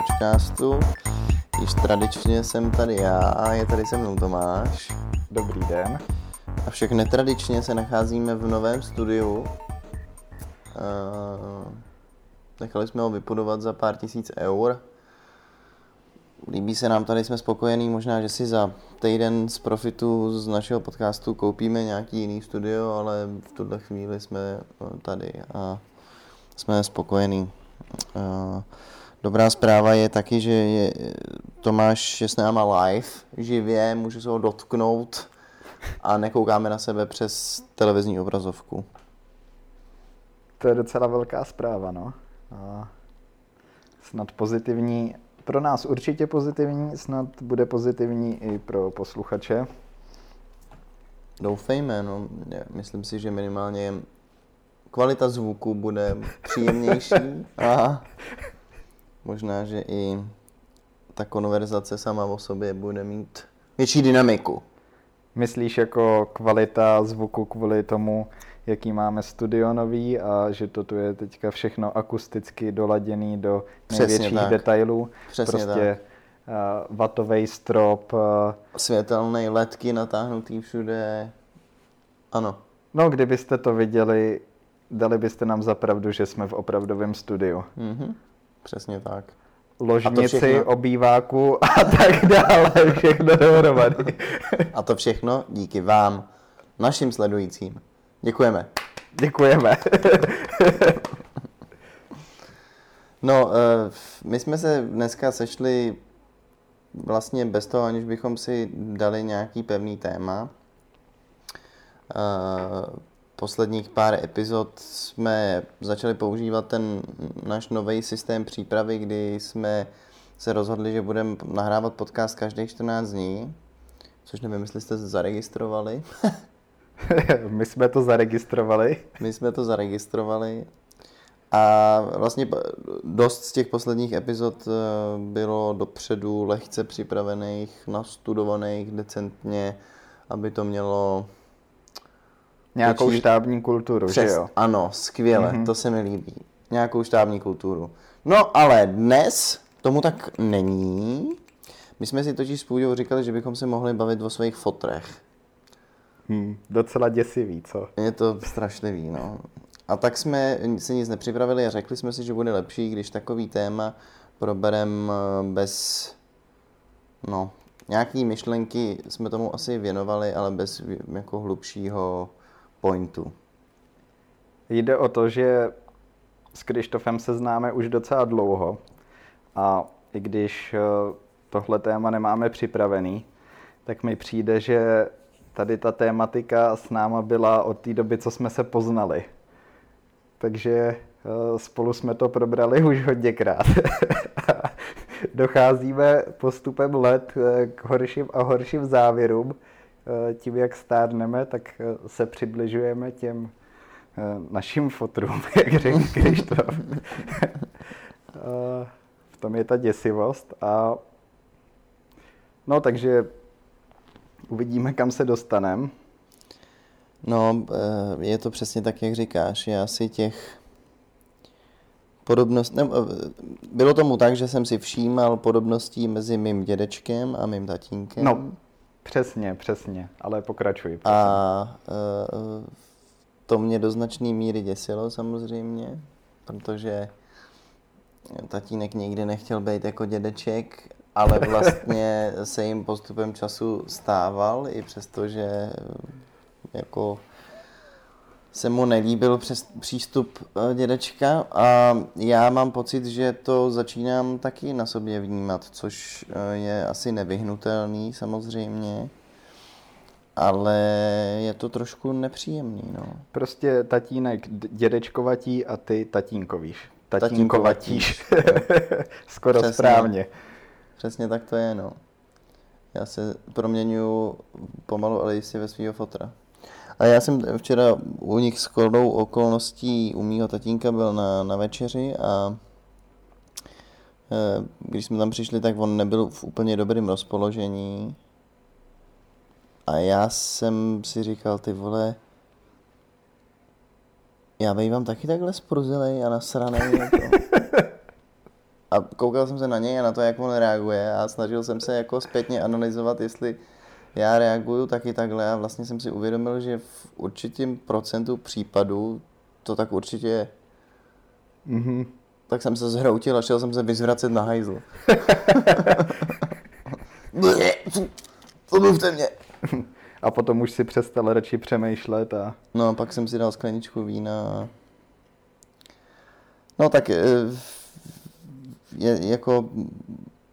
pročkástu. Již tradičně jsem tady já a je tady se mnou Tomáš. Dobrý den. A však netradičně se nacházíme v novém studiu. Uh, nechali jsme ho vypudovat za pár tisíc eur. Líbí se nám tady, jsme spokojení, možná, že si za týden z profitu z našeho podcastu koupíme nějaký jiný studio, ale v tuhle chvíli jsme tady a jsme spokojení. Uh, Dobrá zpráva je taky, že je, Tomáš je s náma live, živě, může se ho dotknout a nekoukáme na sebe přes televizní obrazovku. To je docela velká zpráva, no. A snad pozitivní, pro nás určitě pozitivní, snad bude pozitivní i pro posluchače. Doufejme, no. Myslím si, že minimálně kvalita zvuku bude příjemnější a možná, že i ta konverzace sama o sobě bude mít větší dynamiku. Myslíš jako kvalita zvuku kvůli tomu, jaký máme studio nový a že to tu je teďka všechno akusticky doladěný do největších tak. detailů. Přesně prostě tak. Uh, vatový strop. Uh, Světelné ledky natáhnutý všude. Ano. No, kdybyste to viděli, dali byste nám zapravdu, že jsme v opravdovém studiu. Mm-hmm. Přesně tak. Ložnici, obýváku a tak dále, všechno dohromady. a to všechno díky vám, našim sledujícím. Děkujeme. Děkujeme. no, eh, my jsme se dneska sešli vlastně bez toho, aniž bychom si dali nějaký pevný téma. Posledních pár epizod jsme začali používat ten náš nový systém přípravy, kdy jsme se rozhodli, že budeme nahrávat podcast každých 14 dní, což nevím, jestli jste zaregistrovali. My jsme to zaregistrovali. My jsme to zaregistrovali. A vlastně dost z těch posledních epizod eh, bylo dopředu lehce připravených, nastudovaných decentně, aby to mělo Nějakou větší... štábní kulturu, Přes, že jo? Ano, skvěle, mm-hmm. to se mi líbí. Nějakou štábní kulturu. No ale dnes tomu tak není. My jsme si totiž s Půjdou říkali, že bychom se mohli bavit o svých fotrech. Hmm, docela děsivý, co? Je to strašlivý, no. A tak jsme si nic nepřipravili a řekli jsme si, že bude lepší, když takový téma proberem eh, bez, no, nějaký myšlenky jsme tomu asi věnovali, ale bez jako hlubšího pointu. Jde o to, že s Krištofem se známe už docela dlouho a i když eh, tohle téma nemáme připravený, tak mi přijde, že tady ta tématika s náma byla od té doby, co jsme se poznali. Takže eh, spolu jsme to probrali už hodněkrát. Docházíme postupem let eh, k horším a horším závěrům, tím, jak stárneme, tak eh, se přibližujeme těm eh, našim fotrům, jak řekl Krištof. v tom je ta děsivost a no takže uvidíme, kam se dostaneme. No, je to přesně tak, jak říkáš. Já si těch podobnost, ne, bylo tomu tak, že jsem si všímal podobností mezi mým dědečkem a mým tatínkem. No, Přesně, přesně, ale pokračuj. Prosím. A uh, to mě do značné míry děsilo samozřejmě, protože tatínek nikdy nechtěl být jako dědeček, ale vlastně se jim postupem času stával, i přesto, že jako se mu nelíbil přes přístup eh, dědečka a já mám pocit, že to začínám taky na sobě vnímat, což eh, je asi nevyhnutelný samozřejmě, ale je to trošku nepříjemný. No. Prostě tatínek dědečkovatí a ty tatínkovíš. Tatínkovatíš. Skoro Přesně. správně. Přesně tak to je, no. Já se proměňuji pomalu, ale jistě ve svého fotra. A já jsem včera u nich s kodou okolností u mýho tatínka byl na, na večeři a e, když jsme tam přišli, tak on nebyl v úplně dobrém rozpoložení. A já jsem si říkal, ty vole, já bývám taky takhle spruzelej a nasranej. Jako. a koukal jsem se na něj a na to, jak on reaguje a snažil jsem se jako zpětně analyzovat, jestli já reaguju taky takhle a vlastně jsem si uvědomil, že v určitým procentu případů to tak určitě je. Mhm. Tak jsem se zhroutil a šel jsem se vyzvracet na hajzl. Pomluvte mě. A potom už si přestal radši přemýšlet a... No a pak jsem si dal skleničku vína a... No tak eh, je, jako...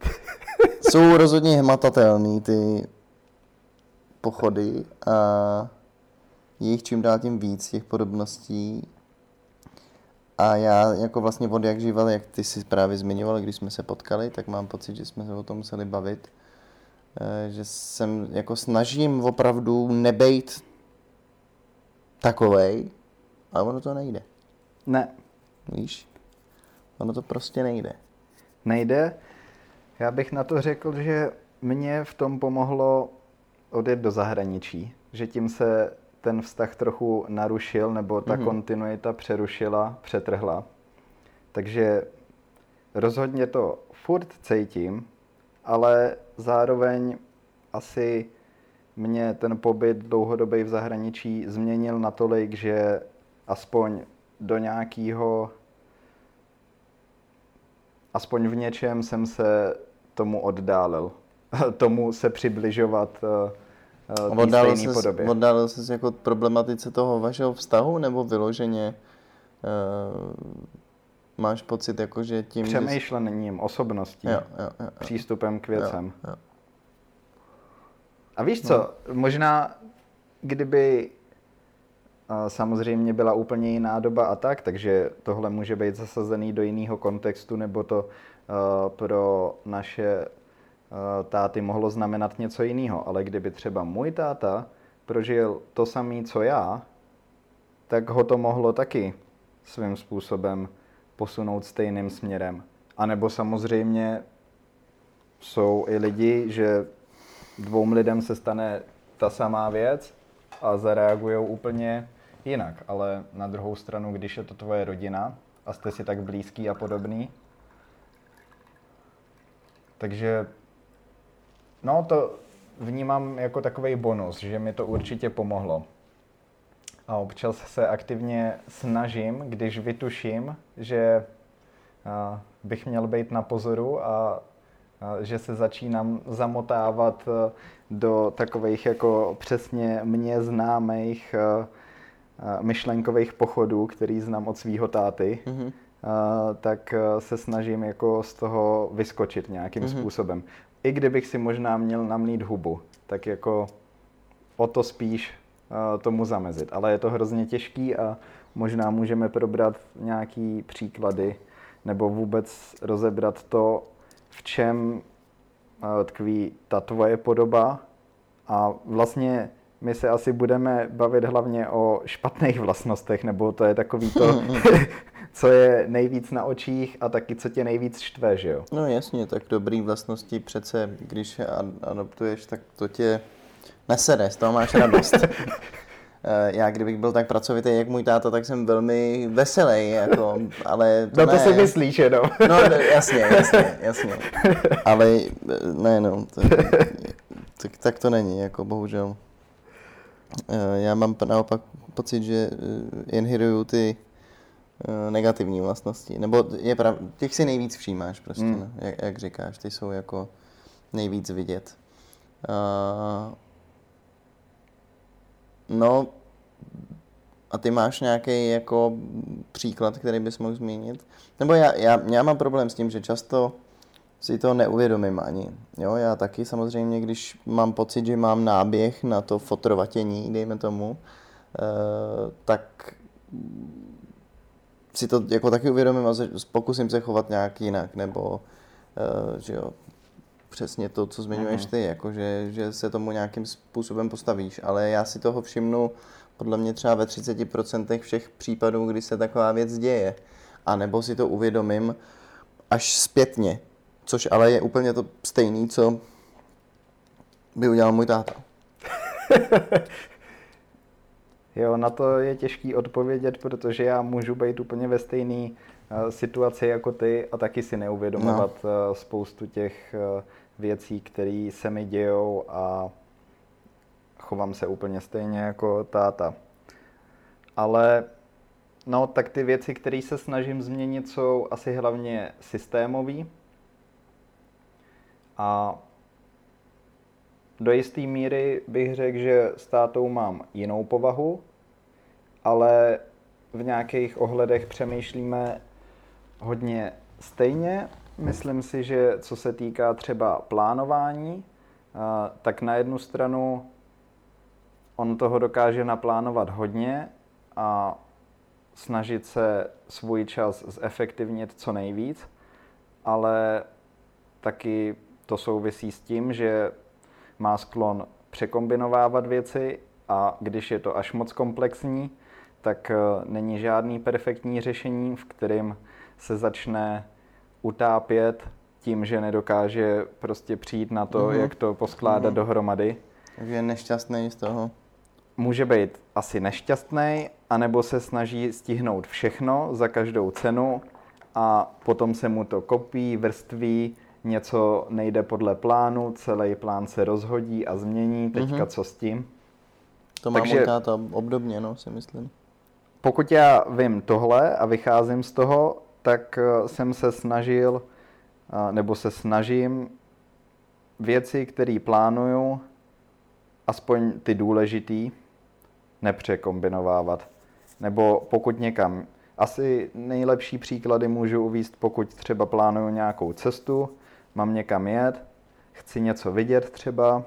Jsou rozhodně hmatatelný ty pochody a je jich čím dál tím víc těch podobností. A já jako vlastně od jak živel, jak ty si právě zmiňoval, když jsme se potkali, tak mám pocit, že jsme se o tom museli bavit. Eh, Že jsem jako snažím opravdu nebejt takovej, ale ono to nejde. Ne, Víš? Ono to prostě nejde. nejde. Já bych na to řekl, že mě v tom pomohlo odjet do zahraničí. Že tím se ten vztah trochu narušil, nebo ta Mhm. kontinuita přerušila, přetrhla. Takže rozhodně to furt cítím, ale zároveň asi mě ten pobyt dlouhodobý v zahraničí změnil natolik, že aspoň do nějakého aspoň v něčem jsem se tomu oddálil. tomu se přibližovat té Oddálil stejné ses, podobě. oddálil ses jako k problematice toho vašeho vztahu, nebo vyloženě uh, máš pocit, jako, že tím... že jsi- Přemýšlením, osobností, Jo, jo, jo, jo. přístupem k věcem. Jo, jo. A víš co, možná kdyby a samozřejmě byla úplně jiná doba a tak, takže tohle může být zasazený do jiného kontextu, nebo to uh, pro naše táty mohlo znamenat něco jiného. Ale kdyby třeba můj táta prožil to samé, co já, tak ho to mohlo taky svým způsobem posunout stejným směrem. A nebo samozřejmě jsou i lidi, že dvou lidem se stane ta samá věc a zareagují úplně jinak. Ale na druhou stranu, když je to tvoje rodina a jste si tak blízký a podobný, takže no to vnímám jako takový bonus, že mi to určitě pomohlo. A občas se aktivně snažím, když vytuším, že bych měl být na pozoru a, že se začínám zamotávat a, do takových jako přesně mně známých a, a, myšlenkových pochodů, který znám od svého táty, Mhm. a, tak se snažím jako z toho vyskočit nějakým Mhm. způsobem. I kdybych si možná měl namlít hubu, tak jako o to spíš a, tomu zamezit. Ale je to hrozně těžký a možná můžeme probrat nějaký příklady nebo vůbec rozebrat to, v čem a, tkví ta tvoje podoba a vlastně my se asi budeme bavit hlavně o špatných vlastnostech, nebo to je takový to, co je nejvíc na očích a taky co tě nejvíc štve, že jo? No jasně, tak dobrý vlastnosti přece, když je ad- adoptuješ, tak to tě nesede, z toho máš radost. Eh, Já kdybych byl tak pracovitý jak můj táta, tak jsem velmi veselý, jako, ale to No to ne. si myslíš jenom. No, no jasně, jasně, jasně. Ale eh, ne, no, to, tak, tak to není, jako bohužel. Eh, Já mám naopak pocit, že inhiruju ty negativní vlastnosti. Nebo je prav, těch si nejvíc všímáš prostě, Mm. no, jak, jak říkáš, ty jsou jako nejvíc vidět. Uh, no, a ty máš nějaký jako příklad, který bys mohl zmínit? Nebo já, já, já mám problém s tím, že často si to neuvědomím ani. Jo, já taky samozřejmě, když mám pocit, že mám náběh na to fotrovatění, dejme tomu, eh, tak si to jako taky uvědomím a pokusím se chovat nějak jinak, nebo eh, že jo, přesně to, co zmiňuješ Mhm. ty, jako že, že se tomu nějakým způsobem postavíš, ale já si toho všimnu podle mě třeba ve 30% všech případů, kdy se taková věc děje. A nebo si to uvědomím až zpětně, což ale je úplně to stejný, co by udělal můj táta. Jo, na to je těžký odpovědět, protože já můžu být úplně ve stejné eh, situaci jako ty a taky si neuvědomovat no. spoustu těch věcí, které se mi dějou a chovám se úplně stejně jako táta. Ale no, tak ty věci, které se snažím změnit, jsou asi hlavně systémové. A do jisté míry bych řekl, že s tátou mám jinou povahu, ale v nějakých ohledech přemýšlíme hodně stejně. Myslím si, že co se týká třeba plánování, tak na jednu stranu on toho dokáže naplánovat hodně a snažit se svůj čas zefektivnit co nejvíc, ale taky to souvisí s tím, že má sklon překombinovávat věci a když je to až moc komplexní, tak eh, není žádný perfektní řešení, v kterém se začne utápět tím, že nedokáže prostě přijít na to, mm-hmm. jak to poskládat mm-hmm. dohromady. Takže je nešťastný z toho. Může být asi nešťastný, anebo se snaží stihnout všechno za každou cenu a potom se mu to kopí, vrství, něco nejde podle plánu, celý plán se rozhodí a změní, teďka mm-hmm. co s tím. To má Takže, táta obdobně, no, si myslím. Pokud já vím tohle a vycházím z toho, tak eh, jsem se snažil, eh, nebo se snažím věci, které plánuju, aspoň ty důležitý, nepřekombinovávat. Nebo pokud někam, asi nejlepší příklady můžu uvíct, pokud třeba plánuju nějakou cestu, mám někam jet, chci něco vidět třeba.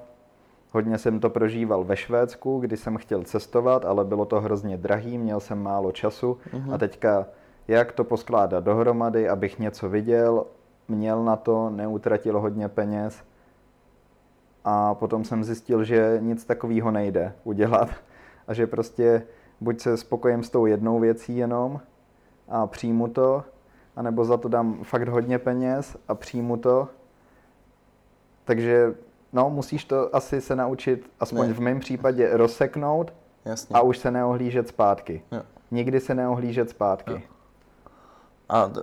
Hodně jsem to prožíval ve Švédsku, kdy jsem chtěl cestovat, ale bylo to hrozně drahý, měl jsem málo času. Uh-huh. a teďka jak to poskládat dohromady, abych něco viděl, měl na to, neutratil hodně peněz. A potom jsem zjistil, že nic takového nejde udělat. A že prostě buď se spokojím s tou jednou věcí jenom a přijmu to, anebo za to dám fakt hodně peněz a přijmu to. Takže no, musíš to asi se naučit, aspoň ne. v mém případě, rozseknout Jasně. a už se neohlížet zpátky. Jo. Nikdy se neohlížet zpátky. Jo. A d-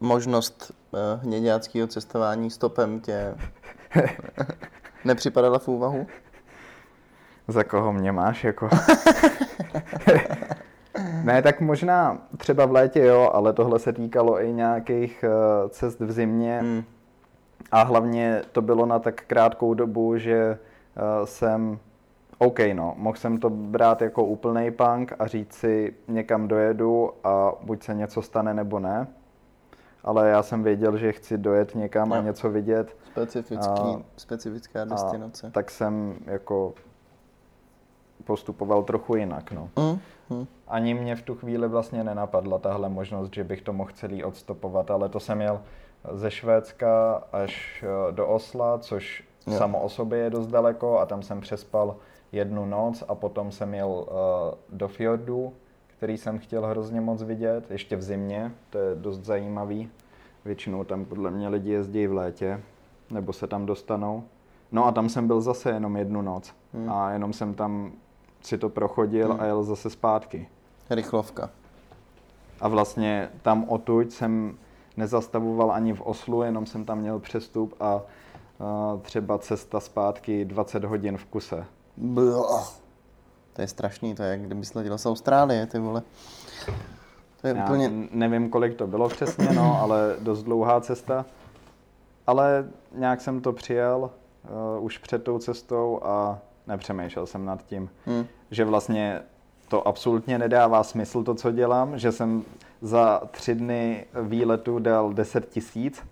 možnost uh, hněďáckého cestování stopem tě nepřipadala v úvahu? Za koho mě máš, jako? ne, tak možná třeba v létě jo, ale tohle se týkalo i nějakých uh, cest v zimě. Hmm a hlavně to bylo na tak krátkou dobu, že uh, jsem OK, no, mohl jsem to brát jako úplný punk a říct si, někam dojedu a buď se něco stane nebo ne. Ale já jsem věděl, že chci dojet někam no. a něco vidět. Specifický, a, specifická destinace. A tak jsem jako postupoval trochu jinak, no. Mm, mm. Ani mě v tu chvíli vlastně nenapadla tahle možnost, že bych to mohl celý odstopovat, ale to jsem měl ze Švédska až eh, do Osla, což jo. samo o sobě je dost daleko a tam jsem přespal jednu noc a potom jsem jel uh, do fjordu, který jsem chtěl hrozně moc vidět, ještě v zimě, to je dost zajímavý. Většinou tam podle mě lidi jezdí v létě, nebo se tam dostanou. No a tam jsem byl zase jenom jednu noc hmm. a jenom jsem tam si to prochodil hmm. a jel zase zpátky. Rychlovka. A vlastně tam otuď jsem nezastavoval ani v Oslu, jenom jsem tam měl přestup a, třeba cesta zpátky 20 hodin v kuse. To je strašný, to je jak kdyby letěl z Austrálie, ty vole. To je Já úplně... nevím, kolik to bylo přesně, no, ale dost dlouhá cesta. Ale nějak jsem to přijel uh, už před tou cestou a nepřemýšlel jsem nad tím, hmm. že vlastně to absolutně nedává smysl to, co dělám, že jsem za tři dny výletu dal 10 tisíc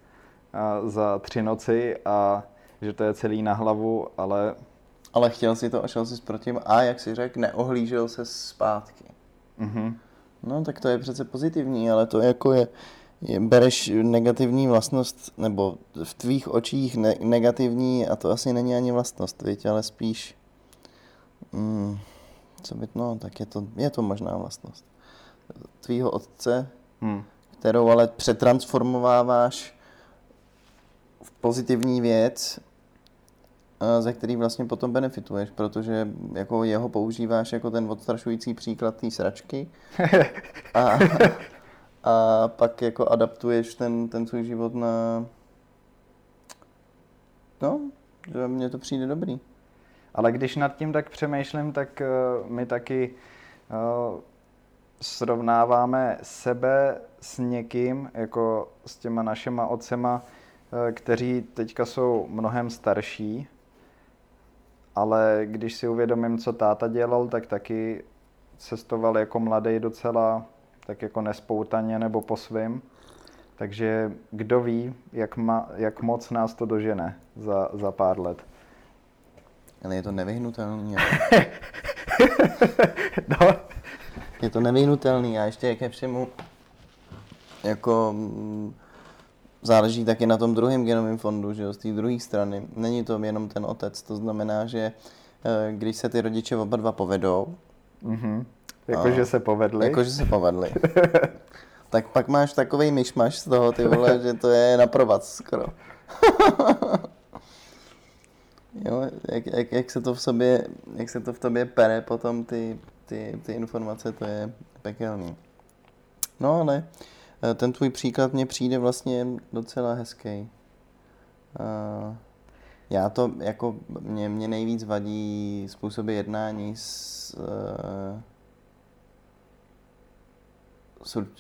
za tři noci a že to je celý na hlavu, ale... Ale chtěl si to a šel si s tím a jak si řekl, neohlížel se zpátky. Mm-hmm. No tak to je přece pozitivní, ale to jako je, je bereš negativní vlastnost, nebo v tvých očích ne, negativní a to asi není ani vlastnost, viď, ale spíš... Mm, co by, no, tak je to, je to možná vlastnost tvýho otce, hmm. kterou ale přetransformováváš v pozitivní věc, ze který vlastně potom benefituješ, protože jako jeho používáš jako ten odstrašující příklad té sračky a, a pak jako adaptuješ ten, ten svůj život na... No, že mně to přijde dobrý. Ale když nad tím tak přemýšlím, tak uh, my taky uh, srovnáváme sebe s někým, jako s těma našima otcema, uh, kteří teďka jsou mnohem starší, ale když si uvědomím, co táta dělal, tak taky cestoval jako mladý docela tak jako nespoutaně nebo po svým. Takže kdo ví, jak, ma, jak moc nás to dožene za, za pár let. Ale je to nevyhnutelný. no. Je to nevyhnutelný a ještě ke všemu jako mm, záleží taky na tom druhém genovém fondu, že jo, z té druhé strany. Není to jenom ten otec, to znamená, že eh, když se ty rodiče oba dva povedou, mm-hmm. Jakože se povedli. Jakože se povedli. tak pak máš takový myšmaš z toho, ty vole, že to je na provac skoro. jo, jak, jak, jak, se to v sobě, jak se to v tobě pere potom ty, ty, ty informace, to je pekelný. No ale eh, ten tvůj příklad mně přijde vlastně docela hezký. Uh, já to jako, mě, mě nejvíc vadí způsoby jednání s, uh,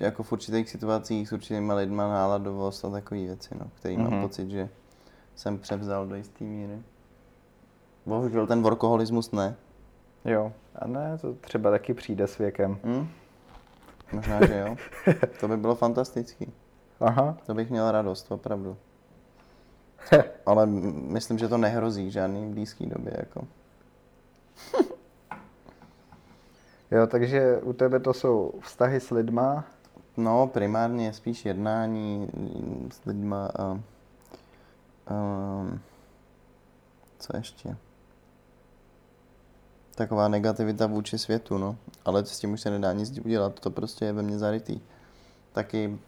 jako v určitých situacích s určitýma lidma náladovost a takové věci, no, který mm-hmm. mám mhm. pocit, že jsem převzal do jisté míry. Bohužel ten workoholismus ne. Jo, a ne, to třeba taky přijde s věkem. Mm? Možná, že jo. To by bylo fantastický. Aha. To bych měl radost, opravdu. Ale myslím, že to nehrozí žádný blízký době, jako. Jo, takže u tebe to jsou vztahy s lidma? No, primárně spíš jednání s lidma a, a co ještě? Taková negativita vůči světu, no. Ale s tím už se nedá nic udělat, to prostě je ve mně zarytý. Taky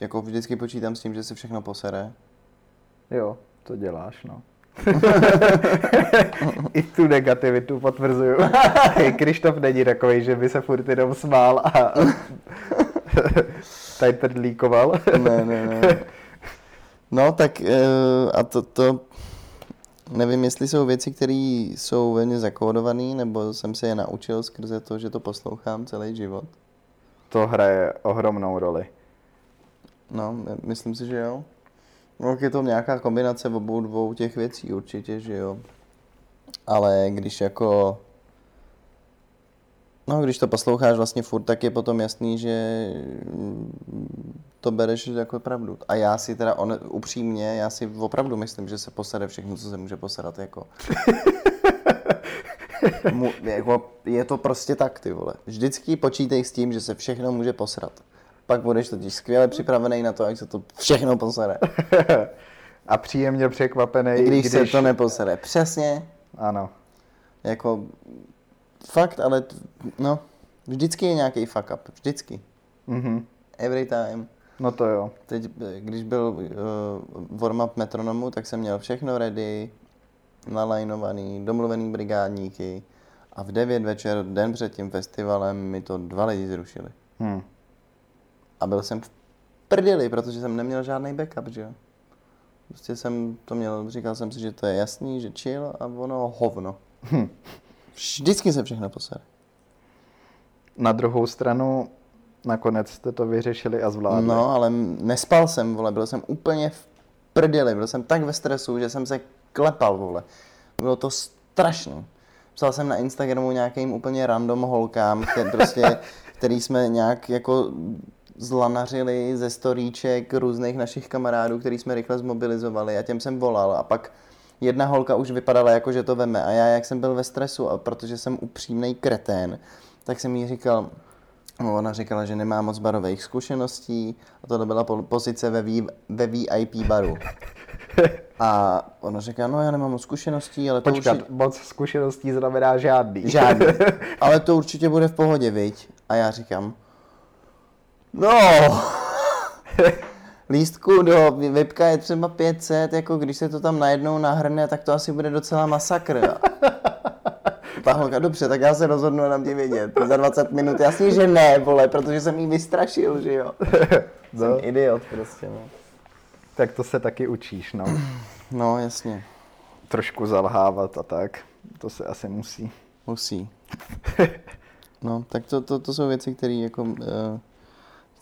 jako vždycky počítám s tím, že se všechno posere. Jo, to děláš, no. I tu negativitu potvrzuju. Krištof není takový, že by se furt jenom smál a tady trdlíkoval. ne, ne, ne. No tak eh, a to, to nevím, jestli jsou věci, které jsou ve mně zakódované, nebo jsem se je naučil skrze to, že to poslouchám celý život. To hraje ohromnou roli. No, myslím si, že jo. No, je to nějaká kombinace obou dvou těch věcí určitě, že jo. Ale když jako... No, když to posloucháš vlastně furt, tak je potom jasný, že to bereš jako pravdu. A já si teda, on, upřímně, já si opravdu myslím, že se posede všechno, co se může posadat, jako. Mu, jako je to prostě tak, ty vole. Vždycky počítej s tím, že se všechno může posrat pak budeš totiž skvěle připravený na to, jak se to všechno posere. A příjemně překvapený, když, když... se to neposere. Přesně. Ano. Jako fakt, ale no, vždycky je nějaký fuck up. Vždycky. Mm-hmm. Every time. No to jo. Teď, když byl uh, warm-up metronomu, tak jsem měl všechno ready, nalajnovaný, domluvený brigádníky a v 9 večer, den před tím festivalem, mi to dva lidi zrušili. Hmm. A byl jsem v prdeli, protože jsem neměl žádný backup, že jo. Prostě jsem to měl, říkal jsem si, že to je jasný, že chill a ono hovno. Hm. Vždycky se všechno posere. Na druhou stranu, nakonec jste to vyřešili a zvládli. No, ale nespal jsem, vole, byl jsem úplně v prdeli, byl jsem tak ve stresu, že jsem se klepal, vole. Bylo to strašné. Psal jsem na Instagramu nějakým úplně random holkám, který, prostě, který jsme nějak jako zlanařili ze storíček různých našich kamarádů, který jsme rychle zmobilizovali a těm jsem volal a pak jedna holka už vypadala jako, že to veme a já, jak jsem byl ve stresu a protože jsem upřímný kretén, tak jsem jí říkal, No, ona říkala, že nemá moc barových zkušeností a to byla pozice ve, v, ve VIP baru. A ona říká, no já nemám moc zkušeností, ale to Počkat, určitě... moc zkušeností znamená žádný. Žádný. Ale to určitě bude v pohodě, viď? A já říkám, No, lístku do webka je třeba 500, jako když se to tam najednou nahrne, tak to asi bude docela masakr. ta holka, dobře, tak já se rozhodnu a dám ti vědět. Za 20 minut, jasně, že ne, vole, protože jsem jí vystrašil, že jo. No. Jsem idiot prostě, no. Tak to se taky učíš, no. No, jasně, Trošku zalhávat a tak. To se asi musí. musí. No, tak to, to, to jsou věci, které jako, eh,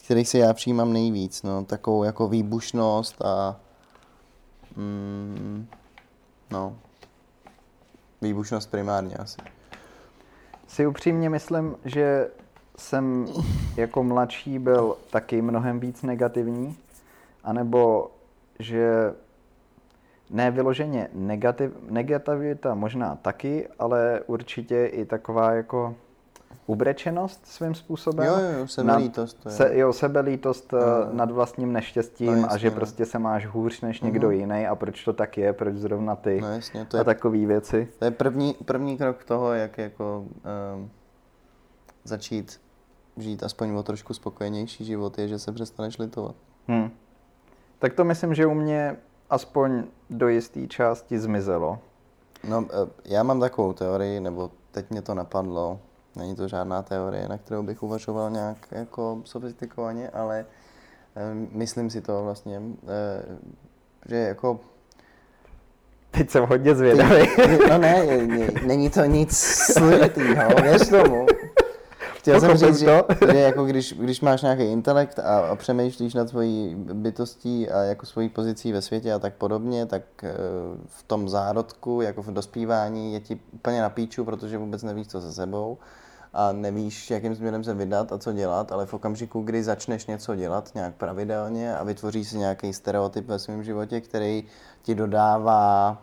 kterých si já přijímám nejvíc, no, takovou jako výbušnost a mm, no, výbušnost primárně asi. Si upřímně myslím, že jsem jako mladší byl taky mnohem víc negativní, anebo že ne vyloženě negativ, negativita možná taky, ale určitě i taková jako ubrečenost svým způsobem. Jo, jo, jo, sebelítost, to je. Se, jo, sebelítost Jo, eh, jo. nad vlastním neštěstím No, a jasně, že no. prostě se máš hůř než někdo jiný a proč to tak je, proč zrovna ty No jasně, to a je, takové věci. to je první, první krok toho, jak jako um, začít žít aspoň o trošku spokojenější život, je, že se přestaneš litovat. Hm. Tak to myslím, že u mě aspoň do jisté části zmizelo. No, eh, já mám takovou teorii, nebo teď mě to napadlo, není to žádná teorie, na kterou bych uvažoval nějak jako sofistikovaně, ale eh, myslím si to vlastně, eh, že jako Teď jsem hodně zvědavý. No ne, ne, není to nic složitýho, věř tomu. Chtěl jsem říct, že, že jako když, když máš nějaký intelekt a, a přemýšlíš nad svojí bytostí a jako svojí pozicí ve světě a tak podobně, tak eh, v tom zárodku, jako v dospívání, je ti úplně na píču, protože vůbec nevíš, co se sebou a nevíš, jakým směrem se vydat a co dělat, ale v okamžiku, kdy začneš něco dělat nějak pravidelně a vytvoříš si nějaký stereotyp ve svém životě, který ti dodává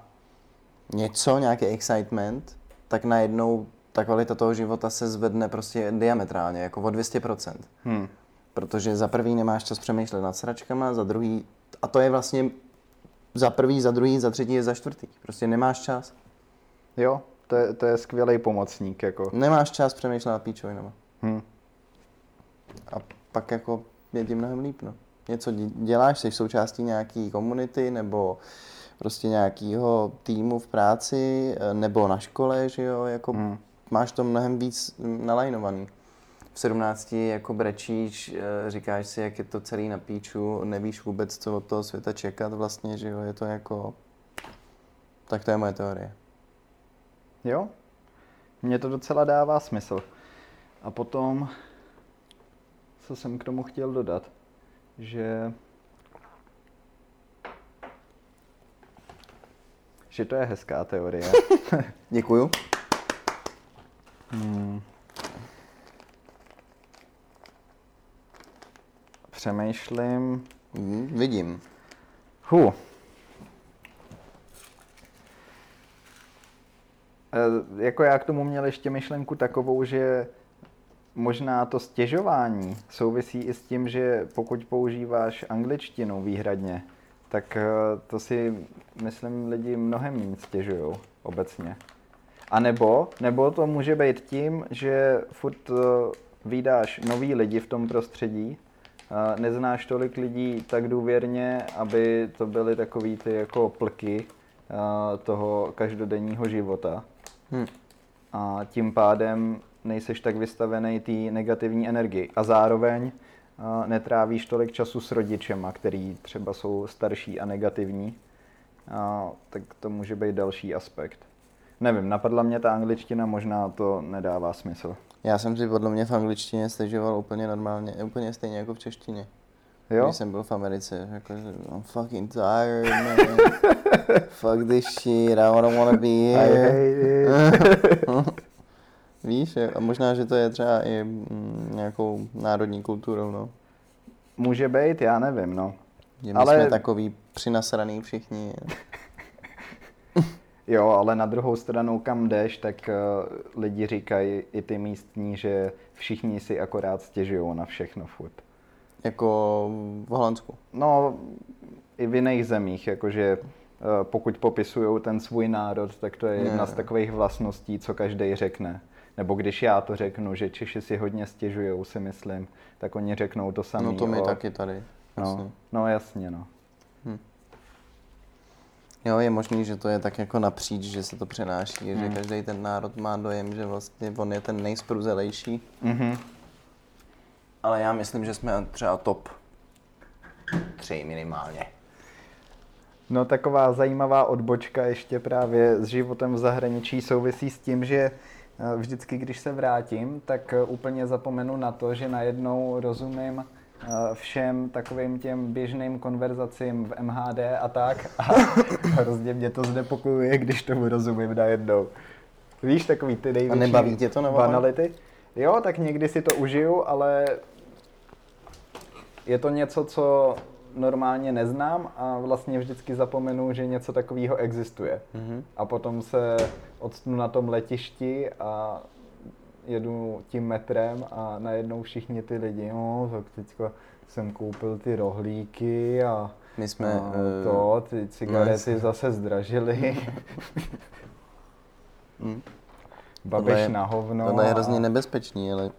něco, nějaký excitement, tak najednou ta kvalita toho života se zvedne prostě diametrálně, jako o 200%. Hm. Protože za prvý nemáš čas přemýšlet nad sračkama, za druhý, a to je vlastně za prvý, za druhý, za třetí, za čtvrtý. Prostě nemáš čas. Jo, to je, to je skvělý pomocník. Jako. Nemáš čas přemýšlet nad píčovinama. Hm. A pak jako je ti mnohem líp, no. Něco dě- děláš, jsi součástí nějaký komunity nebo prostě nějakého týmu v práci eh, nebo na škole, že jo, jako Hmm. máš to mnohem víc mm, nalajnovaný. V 17 jako brečíš, eh, říkáš si, jak je to celý na píču, nevíš vůbec, co od toho světa čekat vlastně, že jo, je to jako... Tak to je moje teorie. Jo, mně to docela dává smysl. A potom, co jsem k tomu chtěl dodat, že že to je hezká teorie. Děkuju. Hmm. Přemýšlím. Mm, vidím. Hu. Jako já k tomu měl ještě myšlenku takovou, že možná to stěžování souvisí i s tím, že pokud používáš angličtinu výhradně, tak eh, to si, myslím, lidi mnohem méně stěžují obecně. A nebo, nebo to může být tím, že furt uh, vydáš nový lidi v tom prostředí, neznáš tolik lidí tak důvěrně, aby to byly takový ty jako plky toho každodenního života. Hm. A tím pádem nejseš tak vystavený té negativní energii. A zároveň uh, netrávíš tolik času s rodičema, který třeba jsou starší a negativní. Uh, tak to může být další aspekt. Nevím, napadla mě ta angličtina, možná to nedává smysl. Já jsem si podle mě v angličtině stěžoval úplně normálně, úplně stejně jako v češtině. Jo? Když jsem byl v Americe, jako, I'm fucking tired, man. Fuck this shit, I don't wanna be I here. hate it. Víš, a možná, že to je třeba i mm, nějakou národní kulturou, no. Může být, já nevím, no. Že my Ale- jsme takový přinasraný všichni. Jo, ale na druhou stranu, kam jdeš, tak uh, lidi říkají i ty místní, že všichni si akorát stěžují na všechno furt. Jako v Holandsku. No, i v jiných zemích, jakože uh, pokud popisují ten svůj národ, tak to je jedna z takových vlastností, co každý řekne. Nebo když já to řeknu, že Češi si hodně stěžují, si myslím, tak oni řeknou to samé. No to my taky tady. No, Jasně. no jasně, no. Jo, je možný, že to je tak jako napříč, že se to přenáší, Hmm. že každý ten národ má dojem, že vlastně on je ten nejspruzelejší. Mhm. Ale já myslím, že jsme třeba top tři minimálně. No taková zajímavá odbočka ještě právě s životem v zahraničí souvisí s tím, že eh, vždycky, když se vrátím, tak eh, úplně zapomenu na to, že najednou rozumím eh, všem takovým těm běžným konverzacím v MHD a tak a hrozně mě to znepokojuje, když tomu rozumím najednou. Víš, takový ty největší nebaví tě to, nebo? banality? Jo, tak někdy si to užiju, ale je to něco, co normálně neznám a vlastně vždycky zapomenu, že něco takového existuje. Mhm. A potom se odstnu na tom letišti a jedu tím metrem a najednou všichni ty lidi, no tak teďka jsem koupil ty rohlíky a, My jsme, a eh, to, ty cigarety jasně. zase zdražily. Mm. Babiš Tohle je- na hovno. Tohle je hrozně nebezpečný, ale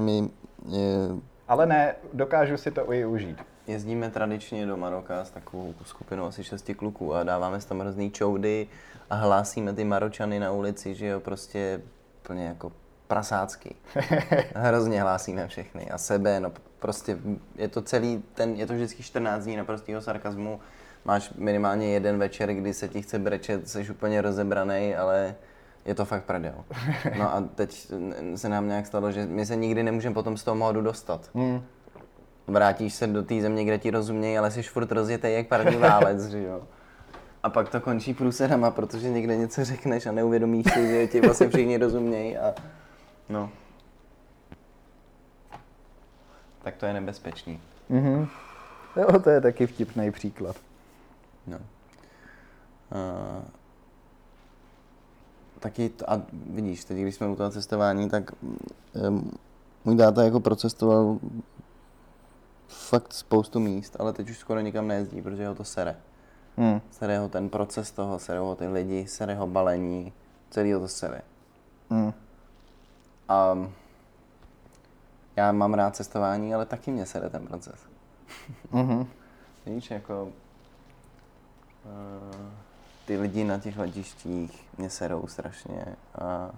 my je, Ale ne, dokážu si to i užít. jezdíme tradičně do Maroka s takovou skupinou asi šesti kluků a dáváme si tam hrozný čoudy a hlásíme ty Maročany na ulici, že jo, prostě plně jako prasácky. Hrozně hlásíme všechny a sebe, no prostě je to celý, ten, je to vždycky 14 dní naprostého sarkazmu. Máš minimálně jeden večer, kdy se ti chce brečet, jsi úplně rozebraný, ale je to fakt prdel. No a teď se nám nějak stalo, že my se nikdy nemůžeme potom z toho módu dostat. Hmm. Vrátíš se do té země, kde ti rozumějí, ale jsi furt rozjetý jak parní válec, že jo. A pak to končí průserama, protože někde něco řekneš a neuvědomíš si, že ti vlastně všichni rozumějí a no. Tak to je nebezpečný. Mhm. Jo, to je taky vtipný příklad. No. A, taky, t- a vidíš, teď když jsme u toho cestování, tak um, můj táta jako procestoval fakt spoustu míst, ale teď už skoro nikam nejezdí, protože ho to sere. Hmm. Sere ho ten proces toho, sere ho ty lidi, sere ho balení, celý ho to sere. Hmm. A já mám rád cestování, ale taky mě sere ten proces. Mhm. Víš, jako uh, ty lidi na těch letištích mě serou strašně a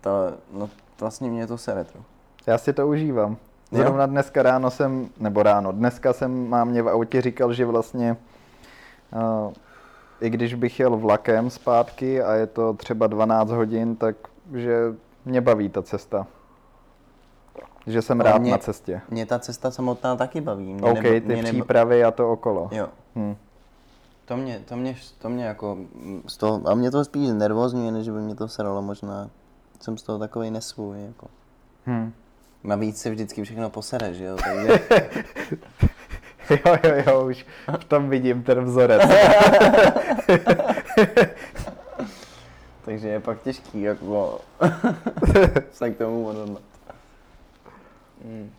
to, no vlastně mě to sere trochu. Já si to užívám. Jo? Zrovna dneska ráno jsem, nebo ráno, dneska jsem mámě v autě říkal, že vlastně uh, i když bych jel vlakem zpátky a je to třeba 12 hodin, tak že mě baví ta cesta. Že jsem Ale rád mě- na cestě. Mě ta cesta samotná taky baví. Mě OK, nebo- ty mě přípravy a to okolo. Jo, Hm. To mě, to mě, to mě jako, mm, z toho, a mě to spíš nervózňuje, než by mě to seralo možná. Jsem z toho takový nesvůj, jako. Hm. Navíc se vždycky všechno posere, že jo, takže Jo, jo, jo, už v tom vidím ten vzorec. Takže je pak těžký jako se k tomu odhodlat. Mm.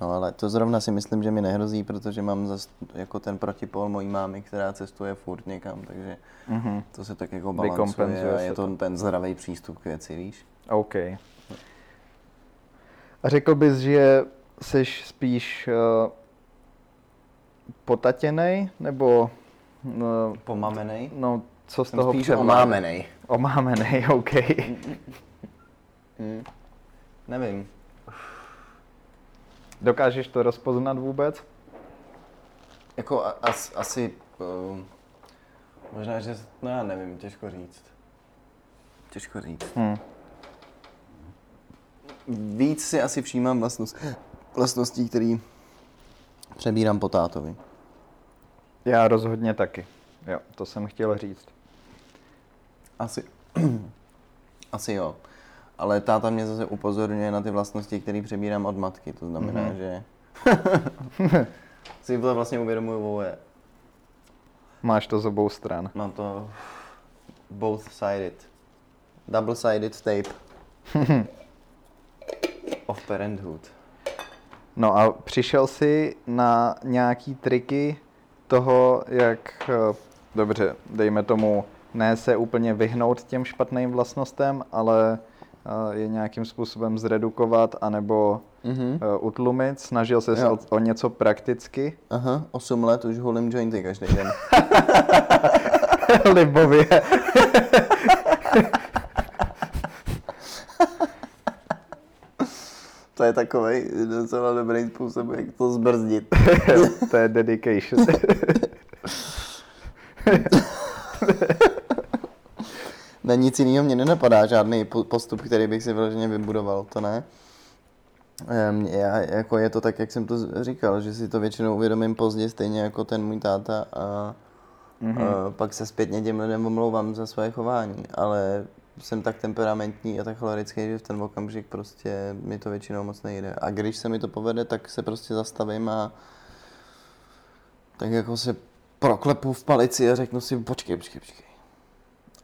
No ale to zrovna si myslím, že mi nehrozí, protože mám zas jako ten protipol mojí mámy, která cestuje furt někam, takže Mhm. to se tak jako balancuje a je to to. ten zdravý přístup k věci, víš? OK. A řekl bys, že jsi spíš uh, potatěnej, nebo no, Pomamenej? no, co z Jsem toho spíš omámenej. Omámenej, OK. Mm. Nevím. Dokážeš to rozpoznat vůbec? Jako as, asi, uh, možná, že, no já nevím, těžko říct. Těžko říct. Hm. Víc si asi všímám vlastnost, vlastností, který přebírám po tátovi. Já rozhodně taky. Jo, to jsem chtěl říct. Asi, asi jo. Ale táta mě zase upozorňuje na ty vlastnosti, které přebírám od matky. To znamená, Mhm. mm-hmm. že si to vlastně uvědomuju oboje. Máš to z obou stran. Mám to both sided. Double sided tape. of parenthood. No a přišel jsi na nějaký triky toho, jak, eh, dobře, dejme tomu, ne se úplně vyhnout těm špatným vlastnostem, ale je nějakým způsobem zredukovat, anebo mm-hmm. utlumit, snažil se o, o něco prakticky. Aha, 8 let už hulím jointy každý den. Libově. to je takový docela dobrý způsob, jak to zbrzdit. to je dedication. Na nic jiného mě nenapadá žádný postup, který bych si vyloženě vybudoval, to ne. Já, jako je to tak, jak jsem to říkal, že si to většinou uvědomím pozdě, stejně jako ten můj táta a, mm-hmm. a pak se zpětně těm lidem omlouvám za své chování, ale jsem tak temperamentní a tak cholerický, že v ten okamžik prostě mi to většinou moc nejde. A když se mi to povede, tak se prostě zastavím a tak jako se proklepu v palici a řeknu si, počkej, počkej, počkej.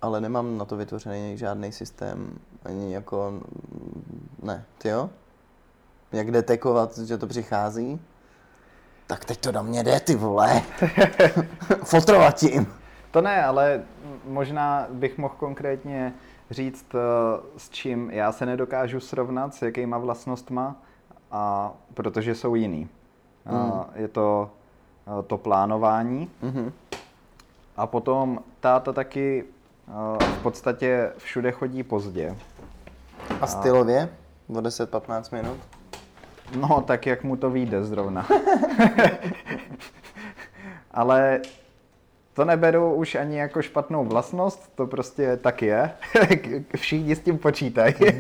Ale nemám na to vytvořený žádný systém, ani jako, ne, ty jo? Jak detekovat, že to přichází? Tak teď to do mě jde, ty vole. Fotrovat tím. To ne, ale možná bych mohl konkrétně říct, eh, s čím já se nedokážu srovnat, s jakýma vlastnostma, a protože jsou jiný. Mm. Je to Eh, to plánování. Mm-hmm. A potom táta taky v podstatě všude chodí pozdě. A stylově? O 10-15 minut? No, tak jak mu to vyjde zrovna. Ale to neberu už ani jako špatnou vlastnost, to prostě tak je. Všichni s tím počítají.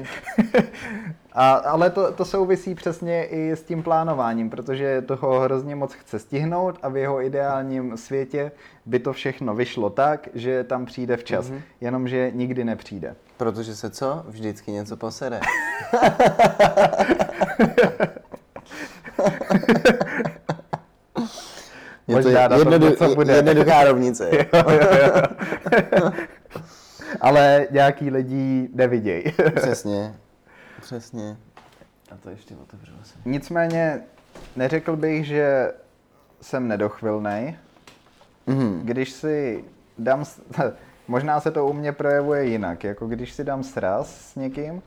A, ale to, to souvisí přesně i s tím plánováním, protože toho hrozně moc chce stihnout a v jeho ideálním světě by to všechno vyšlo tak, že tam přijde včas, mm-hmm. jenomže nikdy nepřijde. Protože se co? Vždycky něco posede. Je to jednodu, co bude. jednoduchá rovnice. jo, jo, jo. Ale nějaký lidi nevidějí. Přesně. Přesně. A to ještě otevřelo se. Nicméně neřekl bych, že jsem nedochvilnej. Mm-hmm. Když si dám, možná se to u mě projevuje jinak, jako když si dám sraz s někým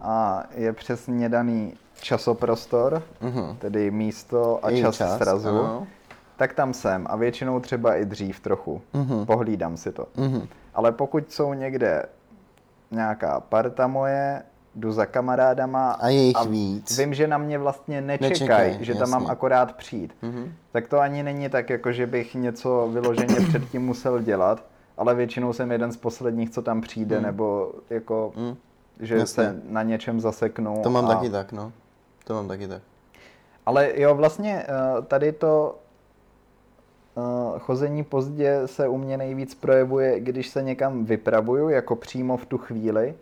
a je přesně daný časoprostor, mm-hmm. tedy místo a čas, čas srazu, ano. tak tam jsem a většinou třeba i dřív trochu. Mm-hmm. Pohlídám si to. Mm-hmm. Ale pokud jsou někde nějaká parta moje jdu za kamarádama a, jejich a víc. vím, že na mě vlastně nečekají, Nečekaj, že tam mám akorát přijít. Mm-hmm. Tak to ani není tak, jako že bych něco vyloženě předtím musel dělat, ale většinou jsem jeden z posledních, co tam přijde, mm. nebo jako, mm. že jasně. se na něčem zaseknu. To mám a... taky tak, no. To mám taky tak. Ale jo, vlastně eh, tady to eh, chození pozdě se u mě nejvíc projevuje, když se někam vypravuju, jako přímo v tu chvíli,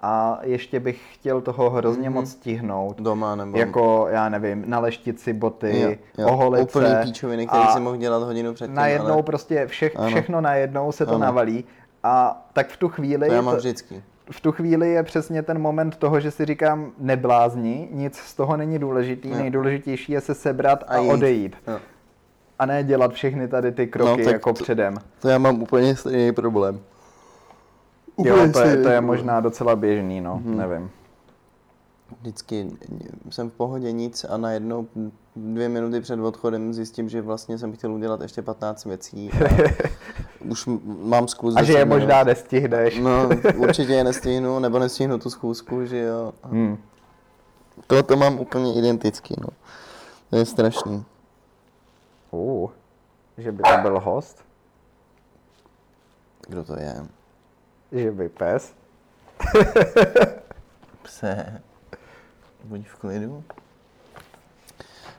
a ještě bych chtěl toho hrozně mm-hmm. moc stihnout. Doma nebo... Jako, já nevím, naleštit si boty, jo, jo. oholit Úplný se. píčoviny, který si mohl dělat hodinu předtím. Najednou ale... prostě vše, všechno najednou se to ano. navalí. A tak v tu chvíli... To já mám vždycky. V tu chvíli je přesně ten moment toho, že si říkám, neblázni, nic z toho není důležitý, jo. nejdůležitější je se sebrat a, a odejít. Jo. A ne dělat všechny tady ty kroky no, jako to, předem. To já mám úplně stejný problém. Jo, to je, to je možná docela běžný, no, hmm. nevím. Vždycky jsem v pohodě nic a najednou dvě minuty před odchodem zjistím, že vlastně jsem chtěl udělat ještě 15 věcí a už mám skluz. A že je minut. možná nestihneš. No, určitě je nestihnu, nebo nestihnu tu schůzku, že jo. Hmm. To, to mám úplně identický, no. To je strašný. Uh, že by to byl host? Kdo to je? Že by pes. Pse. Buď v klidu.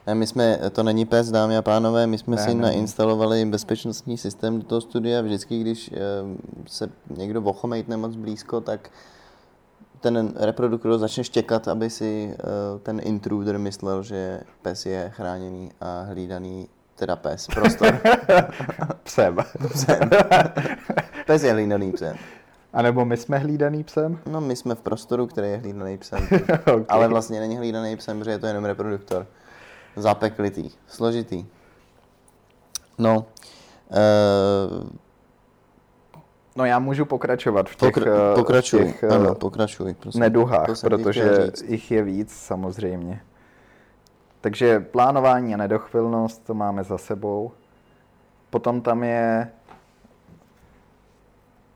Ne, my jsme, to není pes, dámy a pánové, my jsme ne, si ne. nainstalovali bezpečnostní systém do toho studia. Vždycky, když eh, se někdo ochomejtne moc blízko, tak ten reproduktor začne štěkat, aby si eh, ten intruder myslel, že pes je chráněný a hlídaný, teda pes, prostor. psem. psem. Pes je hlídaný psem. A nebo my jsme hlídaný psem? No, my jsme v prostoru, který je hlídaný psem. okay. Ale vlastně není hlídaný psem, protože je to jenom reproduktor. Zapeklitý, složitý. No. Uh, no já můžu pokračovat v těch, pokra- pokračuj, v těch ano, pokračuj, prosím. neduhách, protože jich je víc samozřejmě. Takže plánování a nedochvilnost to máme za sebou. Potom tam je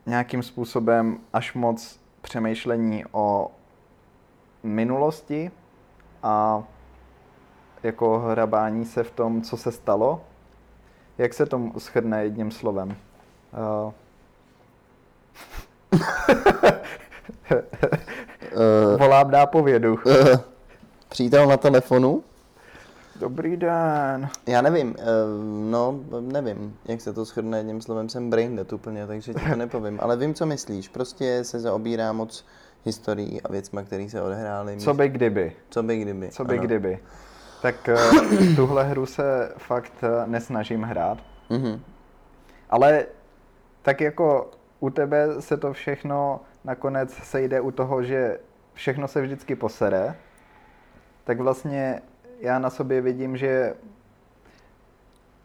nějakým způsobem až moc přemýšlení o minulosti a jako hrabání se v tom, co se stalo. Jak se to shrne jedním slovem? Uh... Volám nápovědu. Uh, přítel na telefonu? Dobrý den. Já nevím, eh, no nevím, jak se to shodne jedním slovem, jsem brain dead úplně, takže ti to nepovím, ale vím, co myslíš, prostě se zaobírá moc historií a věcma, které se odehrály. Co by kdyby? Co by kdyby, Co by ano. kdyby. Tak uh, tuhle hru se fakt uh, nesnažím hrát, mm-hmm. ale tak jako u tebe se to všechno nakonec sejde u toho, že všechno se vždycky posere, tak vlastně já na sobě vidím, že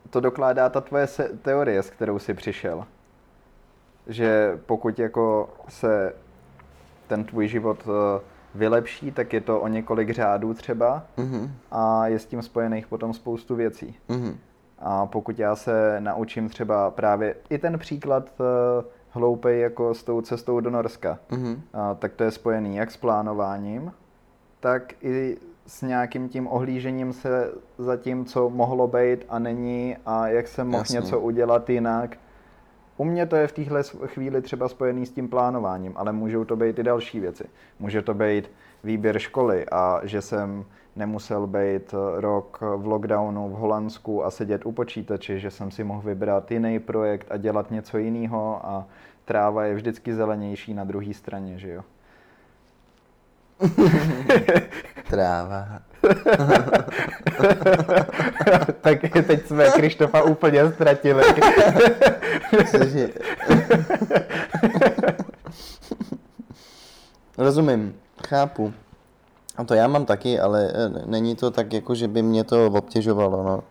to dokládá ta tvoje teorie, s kterou jsi přišel. Že pokud jako se ten tvůj život eh, vylepší, tak je to o několik řádů třeba mm-hmm. a je s tím spojených potom spoustu věcí. Mm-hmm. A pokud já se naučím třeba právě i ten příklad uh, hloupej jako s tou cestou do Norska, mm-hmm. uh, tak to je spojený jak s plánováním, tak i s nějakým tím ohlížením se za tím, co mohlo být a není a jak jsem mohl Jasně. něco udělat jinak. U mě to je v téhle chvíli třeba spojený s tím plánováním, ale můžou to být i další věci. Může to být výběr školy a že jsem nemusel být rok v lockdownu v Holandsku a sedět u počítače, že jsem si mohl vybrat jiný projekt a dělat něco jiného a tráva je vždycky zelenější na druhé straně, že jo. Tráva. tak teď jsme Krištofa úplně ztratili. Rozumím, chápu. A to já mám taky, ale eh, není to tak, jako že by mě to obtěžovalo, no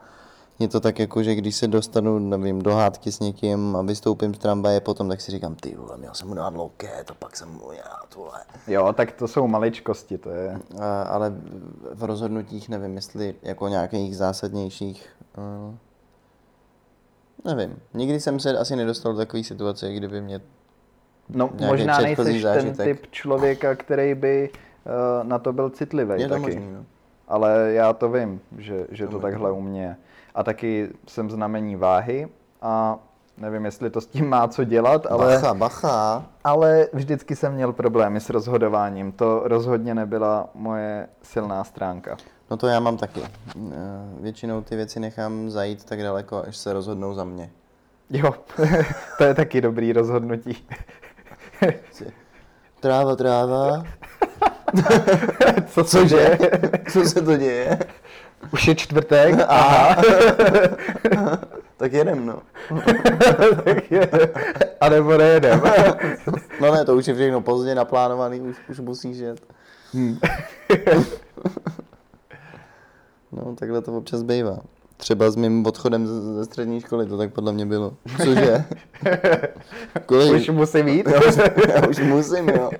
je to tak jako, že když se dostanu, nevím, do hádky s někým a vystoupím z tramvaje potom, tak si říkám, ty vole, měl jsem mu dát loket a pak jsem mu já, tohle. Jo, tak to jsou maličkosti, to je. A, ale v rozhodnutích nevím, jestli jako nějakých zásadnějších, uh, nevím. Nikdy jsem se asi nedostal do takové situace, kdyby mě No možná nejsi ten typ člověka, který by uh, na to byl citlivý je to taky. Možný, no. Ale já to vím, že, že to, to takhle u mě a taky jsem znamení váhy a nevím, jestli to s tím má co dělat, ale... Bacha, bacha. Ale vždycky jsem měl problémy s rozhodováním. To rozhodně nebyla moje silná stránka. No to já mám taky. Eh, většinou ty věci nechám zajít tak daleko, až se rozhodnou za mě. Jo, to je taky dobrý rozhodnutí. Tráva, tráva. Co, Cože? Co se to děje? Už je čtvrtek? Aha. tak jedem, no. tak jedem. A nebo nejedem. no ne, to už je všechno pozdě naplánovaný, už, už musíš jet. Hmm. no, takhle to občas bývá. Třeba s mým odchodem ze střední školy to tak podle mě bylo. Cože? Kolik? Už musím jít? Já už, já už musím, jo.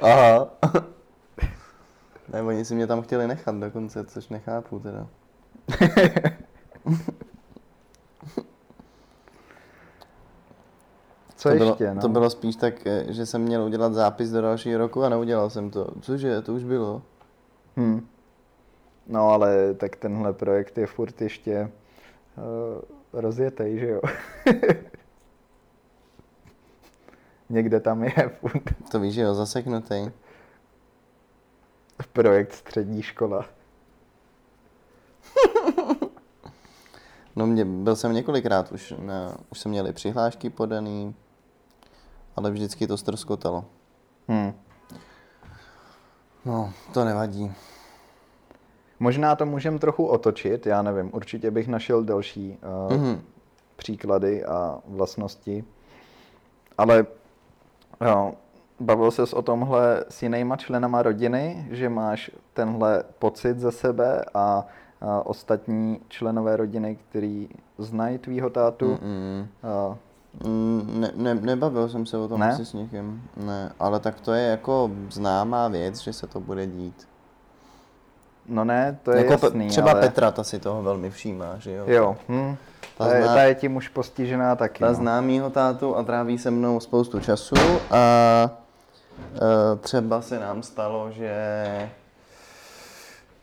Aha. Ne, oni si mě tam chtěli nechat dokonce, což nechápu teda. Co to ještě, bylo, no? To bylo spíš tak, eh, že jsem měl udělat zápis do dalšího roku a neudělal jsem to. Cože, to už bylo. Hmm. No ale tak tenhle projekt je furt ještě uh, rozjetej, že jo? Někde tam je furt. To víš, že jo, zaseknutý projekt střední škola. no mě, byl jsem několikrát už, na, už jsem měli přihlášky podaný, ale vždycky to strskotalo. Hmm. No, to nevadí. Možná to můžeme trochu otočit, já nevím, určitě bych našel další uh, mm-hmm. příklady a vlastnosti, ale jo, Bavil ses o tomhle s jinýma členama rodiny, že máš tenhle pocit ze sebe a, a ostatní členové rodiny, který znají tvýho tátu? Mm-mm. A... Mm, ne, ne, nebavil jsem se o tom ne? asi s někým, ne, ale tak to je jako známá věc, že se to bude dít. No ne, to je jako jasný, Třeba ale... Petra, ta si toho velmi všímá, že jo? Jo, hm. Ta Ta, je, zná- ta je tím už postižená taky. Ta no. zná mýho tátu a tráví se mnou spoustu času a třeba se nám stalo, že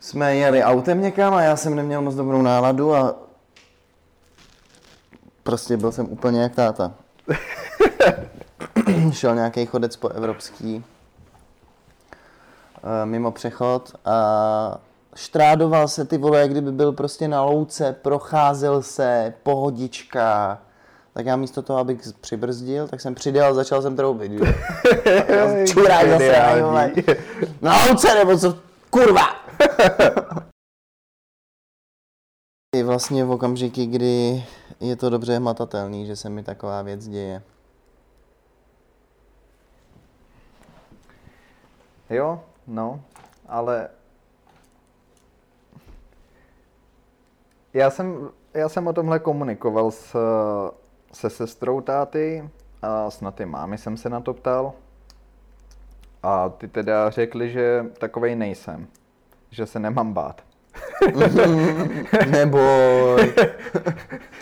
jsme jeli autem někam a já jsem neměl moc dobrou náladu a prostě byl jsem úplně jak táta. Šel nějaký chodec po evropský e, mimo přechod a štrádoval se ty vole, jak kdyby byl prostě na louce, procházel se, pohodička. Tak já místo toho, abych přibrzdil, tak jsem přidal a začal jsem troubit, jo. Čurák zase. Na louce nebo co? Kurva! I vlastně v okamžiky, kdy je to dobře hmatatelný, že se mi taková věc děje. Jo, no, ale já jsem, já jsem o tomhle komunikoval s, se sestrou táty a snad i mámy jsem se na to ptal. A ty teda řekli, že takovej nejsem, že se nemám bát.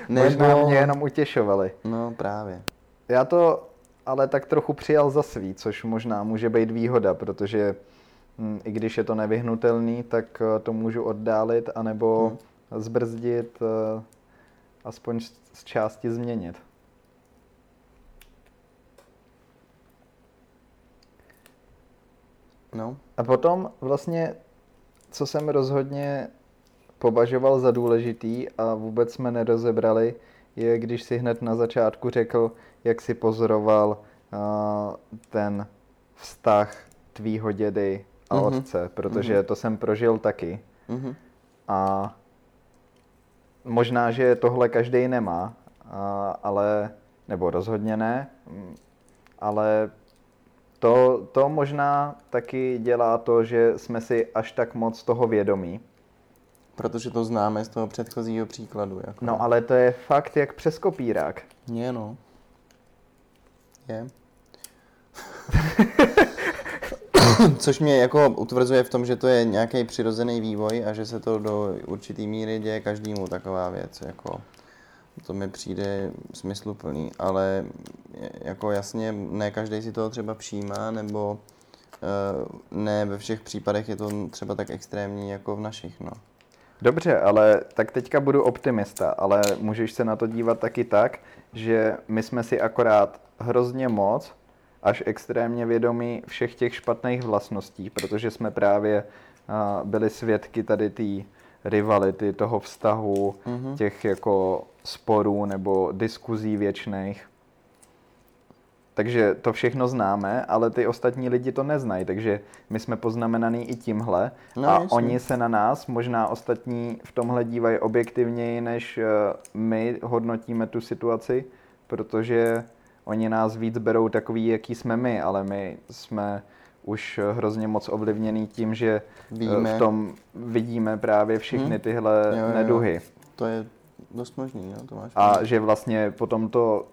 Možná Nebo... mě jenom utěšovali. No právě. Já to ale tak trochu přijal za svý, což možná může být výhoda, protože hm, i když je to nevyhnutelný, tak eh, to můžu oddálit anebo zbrzdit, eh, aspoň z- části změnit. No. A potom vlastně, co jsem rozhodně považoval za důležitý a vůbec jsme nerozebrali, je, když si hned na začátku řekl, jak si pozoroval uh, ten vztah tvýho dědy a Mhm. otce, protože to jsem prožil taky. Mhm. A možná, že tohle každý nemá, ale, nebo rozhodně ne, ale to, to možná taky dělá to, že jsme si až tak moc toho vědomí. Protože to známe z toho předchozího příkladu. Jako. No ale to je fakt jak přes kopírák. Je, no. Je. Což mě jako utvrzuje v tom, že to je nějaký přirozený vývoj a že se to do určitý míry děje každému taková věc. Jako, to mi přijde smysluplný, ale jako jasně ne každý si toho třeba přijímá, nebo eh, ne ve všech případech je to třeba tak extrémní jako v našich. No. Dobře, ale tak teďka budu optimista, ale můžeš se na to dívat taky tak, že my jsme si akorát hrozně moc, až extrémně vědomí všech těch špatných vlastností, protože jsme právě a, byli svědky tady té rivality, toho vztahu, Mhm. těch jako sporů nebo diskuzí věčných. Takže to všechno známe, ale ty ostatní lidi to neznají, takže my jsme poznamenaný i tímhle No, a jasně. oni se na nás, možná ostatní v tomhle dívají objektivněji, než eh, my hodnotíme tu situaci, protože oni nás víc berou takový, jaký jsme my, ale my jsme už hrozně moc ovlivněný tím, že eh, Víme. v tom vidíme právě všechny Hm. tyhle Jo, jo, jo. neduhy. To je dost možný, no, to máš A pravdu. že vlastně potom to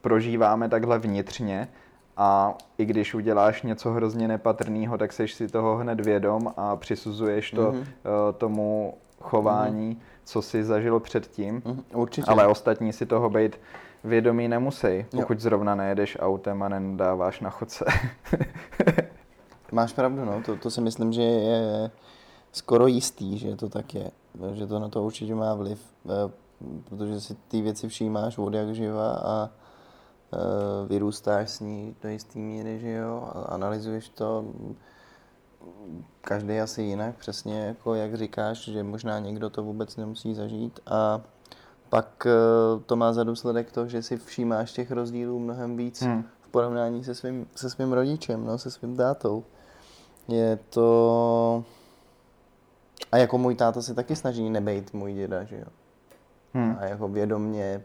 prožíváme takhle vnitřně a i když uděláš něco hrozně nepatrného, tak seš si toho hned vědom a přisuzuješ to Mhm. mm-hmm. tomu chování, mm-hmm. co si zažil předtím, Mhm, Určitě. ale ostatní si toho být vědomí nemusí, pokud zrovna nejedeš autem a nedáváš na chodce. Máš pravdu, no, to, to si myslím, že je skoro jistý, že to tak je, že to na to určitě má vliv, eh, protože si ty věci všímáš od jak živa a eh, vyrůstáš s ní do jisté míry, že jo, a analyzuješ to, každý asi jinak, přesně jako jak říkáš, že možná někdo to vůbec nemusí zažít a pak eh, to má za důsledek to, že si všímáš těch rozdílů mnohem víc Hmm. v porovnání se svým, se svým rodičem, no, se svým tátou. Je to... A jako můj táta se taky snaží nebejt můj děda, že jo. Hmm. A jako vědomně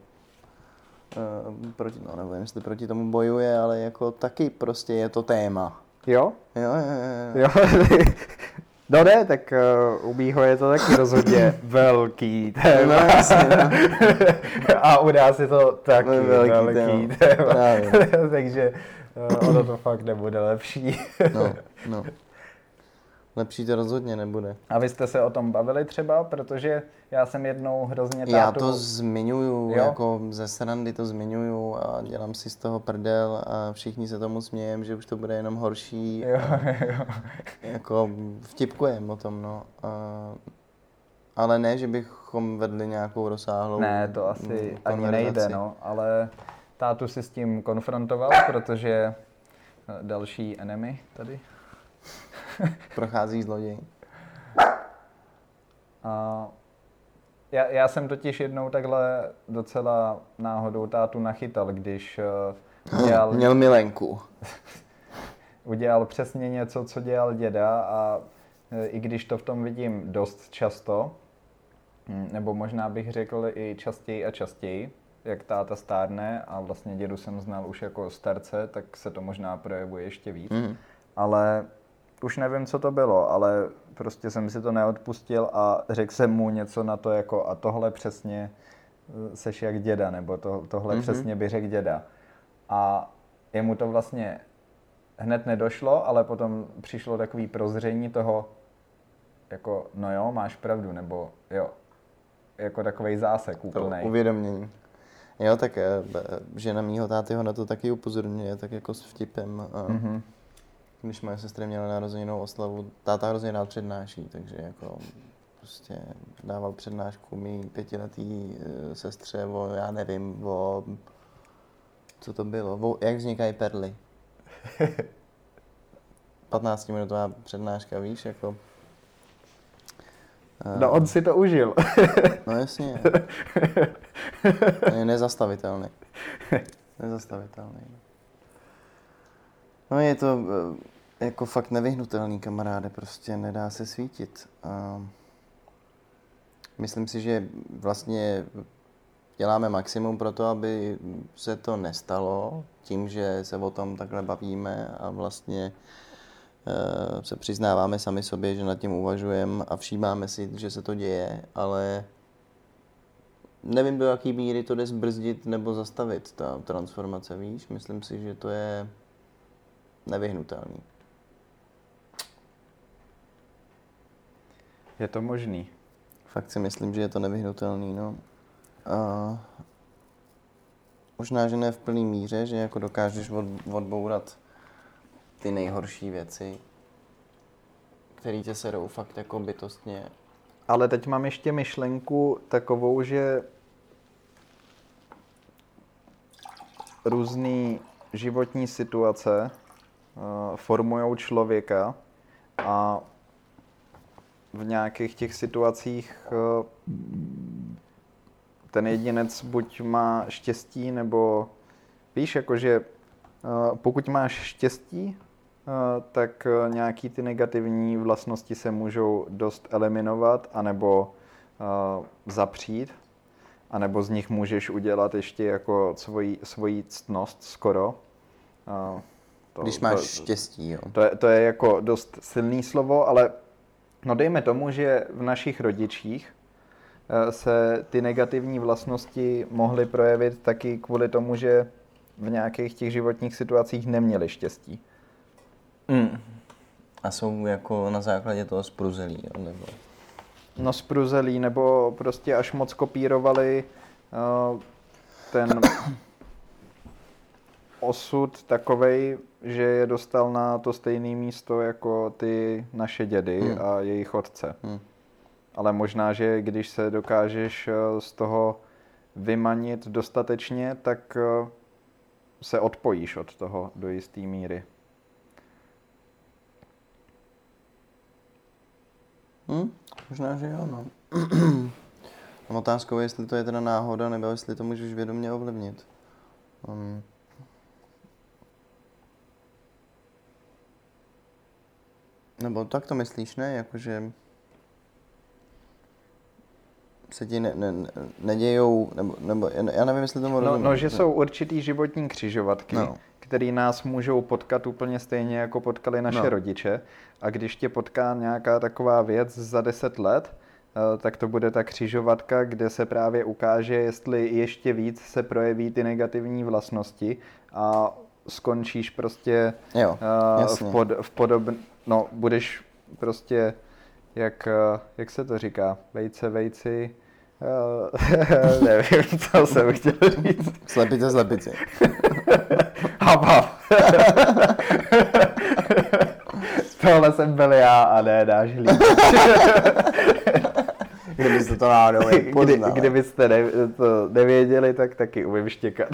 uh, proti, no nevím, jestli proti tomu bojuje, ale jako taky prostě je to téma. Jo? Jo, jo, jo, jo. No ne, tak uh, u mýho je to taky rozhodně velký téma. No, jasně, no. A u nás je to taky No, velký, velký téma. téma. Takže uh, ono to fakt nebude lepší. No, no. Lepší to rozhodně nebude. A vy jste se o tom bavili třeba, protože já jsem jednou hrozně tátu... Já to zmiňuju, jo? jako ze srandy to zmiňuju a dělám si z toho prdel a všichni se tomu smějem, že už to bude jenom horší. Jo, jo. Jako vtipkujem o tom, no. A, ale ne, že bychom vedli nějakou rozsáhlou Ne, to asi ani nejde, no, ale tátu si s tím konfrontoval, protože další enemy tady. Prochází zloděj. A já, já jsem totiž jednou takhle docela náhodou tátu nachytal, když uh, udělal... Měl milenku. udělal přesně něco, co dělal děda a uh, i když to v tom vidím dost často, hm, nebo možná bych řekl i častěji a častěji, jak táta stárne a vlastně dědu jsem znal už jako starce, tak se to možná projevuje ještě víc. Mm. Ale už nevím, co to bylo, ale prostě jsem si to neodpustil a řekl jsem mu něco na to jako a tohle přesně eh, seš jak děda, nebo to, tohle mm-hmm. přesně by řekl děda. A jemu to vlastně hned nedošlo, ale potom přišlo takový prozření toho, jako no jo, máš pravdu, nebo jo, jako takový zásek úplný. Uvědomění. Jo, tak eh, žena mýho táty ho na to taky upozorňuje, tak jako s vtipem. A... Mm-hmm když moje sestry měla narozeninou oslavu, táta hrozně rád přednáší, takže jako prostě dával přednášku mý pětiletý e, sestře o, já nevím, o, co to bylo, o, jak vznikají perly. 15 minutová přednáška, víš, jako... No on si to užil. no jasně. je nezastavitelný. Nezastavitelný. No je to, e, jako fakt nevyhnutelný kamaráde, prostě nedá se svítit. A myslím si, že vlastně děláme maximum pro to, aby se to nestalo, tím, že se o tom takhle bavíme a vlastně e, se přiznáváme sami sobě, že nad tím uvažujeme a všímáme si, že se to děje, ale nevím, do jaký míry to jde zbrzdit nebo zastavit, ta transformace, víš? Myslím si, že to je nevyhnutelný. Je to možný. Fakt si myslím, že je to nevyhnutelný, no. A možná, že ne v plný míře, že jako dokážeš od, odbourat ty nejhorší věci, které tě serou fakt jako bytostně. Ale teď mám ještě myšlenku takovou, že různé životní situace formují člověka a v nějakých těch situacích eh, ten jedinec buď má štěstí, nebo víš, jakože eh, pokud máš štěstí, eh, tak nějaký ty negativní vlastnosti se můžou dost eliminovat, anebo zapřít, anebo z nich můžeš udělat ještě jako svoji, svoji ctnost skoro. To, Když máš to, štěstí, jo. To je, to je jako dost silný slovo, ale No dejme tomu, že v našich rodičích eh, se ty negativní vlastnosti mohly projevit taky kvůli tomu, že v nějakých těch životních situacích neměli štěstí. Mm. A jsou jako na základě toho spruzelí, nebo? No spruzelí, nebo prostě až moc kopírovali uh, ten osud takovej, že je dostal na to stejné místo jako ty naše dědy hmm. a jejich otce. Hmm. Ale možná, že když se dokážeš eh, z toho vymanit dostatečně, tak eh, se odpojíš od toho do jisté míry. Hmm, možná, že jo, no. Otázkou je, jestli to je teda náhoda, nebo jestli to můžeš vědomě ovlivnit. Um, Nebo tak to myslíš, ne? Jakože se ti ne, ne, nedějou, nebo, nebo já nevím, jestli tomu no, rozumím. No, že jsou určitý životní křižovatky, no. které nás můžou potkat úplně stejně, jako potkali naše no. rodiče. A když tě potká nějaká taková věc za deset let, eh, tak to bude ta křižovatka, kde se právě ukáže, jestli ještě víc se projeví ty negativní vlastnosti a skončíš prostě jo, uh, v, pod, v podob, no, budeš prostě, jak, eh, jak se to říká, vejce, vejci, uh, nevím, co jsem chtěl říct. Slepice, slepice. hap, hap. Tohle jsem byl já a ne náš. Kdybyste to náhodou Kdy, kdybyste ne, to nevěděli, tak taky umím štěkat.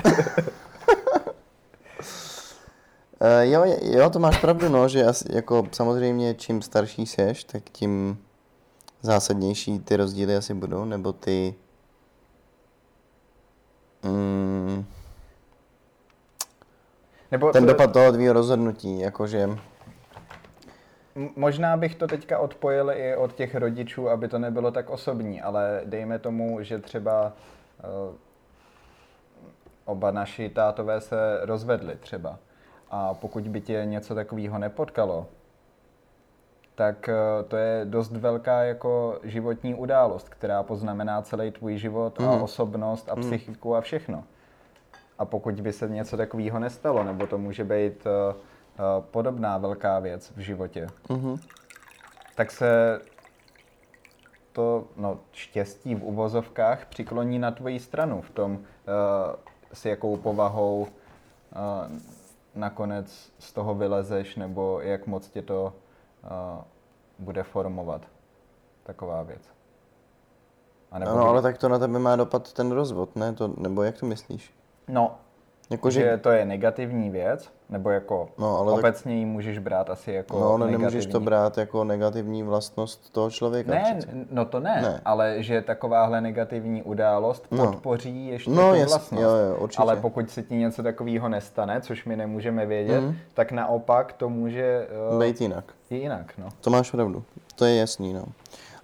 Uh, jo, jo, to máš pravdu, no, že asi, jako samozřejmě čím starší seš, tak tím zásadnější ty rozdíly asi budou, nebo ty... Mm, nebo ten to... dopad toho tvýho rozhodnutí, jakože... Možná bych to teďka odpojil i od těch rodičů, aby to nebylo tak osobní, ale dejme tomu, že třeba uh, oba naši tátové se rozvedli třeba a pokud by tě něco takového nepotkalo, tak eh, to je dost velká jako životní událost, která poznamená celý tvůj život mm. a mhm. osobnost a mhm. psychiku mm. a všechno. A pokud by se něco takového nestalo, nebo to může být uh, uh, podobná velká věc v životě, mm. tak se to no, štěstí v uvozovkách přikloní na tvoji stranu v tom, uh, s jakou povahou uh, nakonec z toho vylezeš, nebo jak moc tě to uh, bude formovat. Taková věc. A nebo no, ale tak to na tebe má dopad ten rozvod, ne? To, nebo jak to myslíš? No, jako, že... že to je negativní věc, nebo jako no, ale obecně tak... ji můžeš brát asi jako No, ale negativní. nemůžeš to brát jako negativní vlastnost toho člověka. Ne, přece. no to ne, ne, ale že takováhle negativní událost no. podpoří ještě no, tu jest, vlastnost. Jo, jo, určitě. Ale pokud se ti něco takového nestane, což my nemůžeme vědět, mm. tak naopak to může... Uh, Být jinak. Je jinak, no. To máš pravdu, to je jasný, no.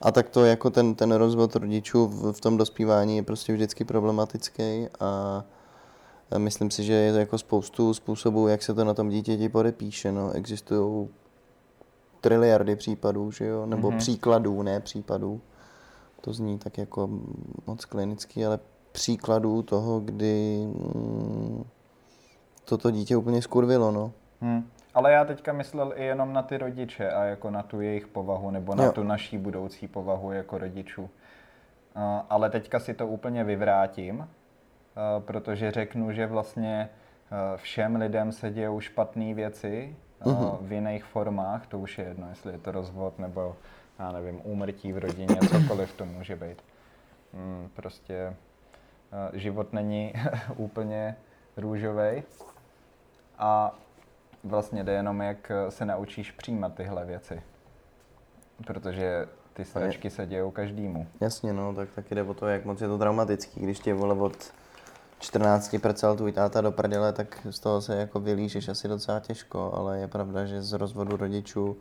A tak to jako ten, ten rozvod rodičů v, v tom dospívání je prostě vždycky problematický a Myslím si, že je to jako spoustu způsobů, jak se to na tom dítěti podepíše. No. Existují triliardy případů, že jo? nebo mm-hmm. příkladů, ne případů. To zní tak jako moc klinický, ale příkladů toho, kdy mm, toto dítě úplně skurvilo. No. Hmm. Ale já teďka myslel i jenom na ty rodiče a jako na tu jejich povahu, nebo na jo. tu naší budoucí povahu jako rodičů. Uh, ale teďka si to úplně vyvrátím protože řeknu, že vlastně eh, všem lidem se dějou špatné věci uh-huh. v jiných formách, to už je jedno, jestli je to rozvod nebo, já nevím, úmrtí v rodině, cokoliv to může být. Hmm, prostě život není úplně růžový a vlastně jde jenom, jak se naučíš přijímat tyhle věci. Protože ty sračky se dějou každému. Jasně, no, tak taky jde o to, jak moc je to traumatický, když tě vole od 14 prcel tvůj táta do prdele, tak z toho se jako vylížeš asi docela těžko, ale je pravda, že z rozvodu rodičů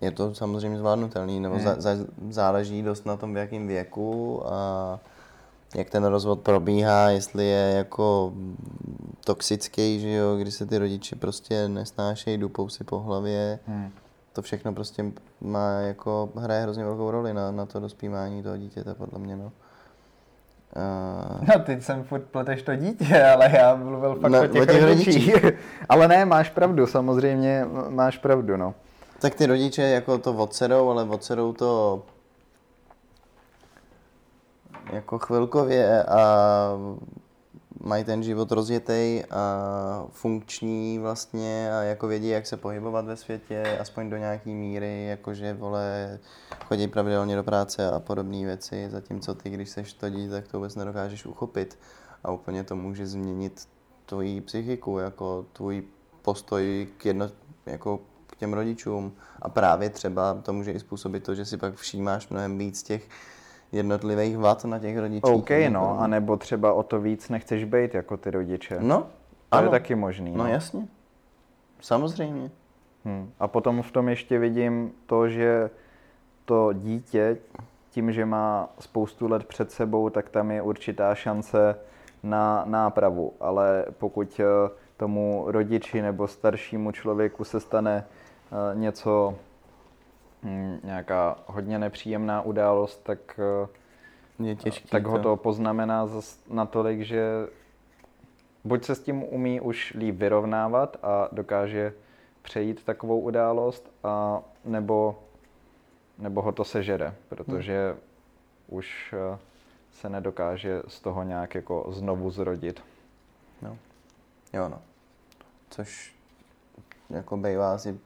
je to samozřejmě zvládnutelný, nebo hmm. za, za, záleží dost na tom, v jakém věku a jak ten rozvod probíhá, jestli je jako toxický, že jo, kdy se ty rodiče prostě nesnášejí, dupou si po hlavě. Hmm. To všechno prostě má jako, hraje hrozně velkou roli na, na to dospívání toho dítěte, podle mě, no. Uh... No, ty jsem furt pleteš to dítě, ale já mluvil fakt no, o těch, o těch rodičích. ale ne, máš pravdu, samozřejmě máš pravdu, no. Tak ty rodiče jako to odsedou, ale odsedou to jako chvilkově a mají ten život rozjetý a funkční vlastně a jako vědí, jak se pohybovat ve světě, aspoň do nějaký míry, jakože vole, chodí pravidelně do práce a podobné věci, zatímco ty, když seš to dítě, tak to vůbec nedokážeš uchopit a úplně to může změnit tvoji psychiku, jako tvůj postoj k jedno, jako k těm rodičům. A právě třeba to může i způsobit to, že si pak všímáš mnohem víc těch jednotlivých vat na těch rodičích. OK, no, anebo třeba o to víc nechceš být jako ty rodiče. No, to ano. je taky možný. No, no jasně, samozřejmě. Hmm. A potom v tom ještě vidím to, že to dítě, tím, že má spoustu let před sebou, tak tam je určitá šance na nápravu. Ale pokud eh, tomu rodiči nebo staršímu člověku se stane eh, něco nějaká hodně nepříjemná událost, tak, eh, je těžký, tak ho to poznamená natolik, že buď se s tím umí už líp vyrovnávat a dokáže přejít takovou událost, a nebo, nebo ho to sežere, protože hmm. už eh, se nedokáže z toho nějak jako znovu zrodit. No. Jo, no. Což jako bývá asi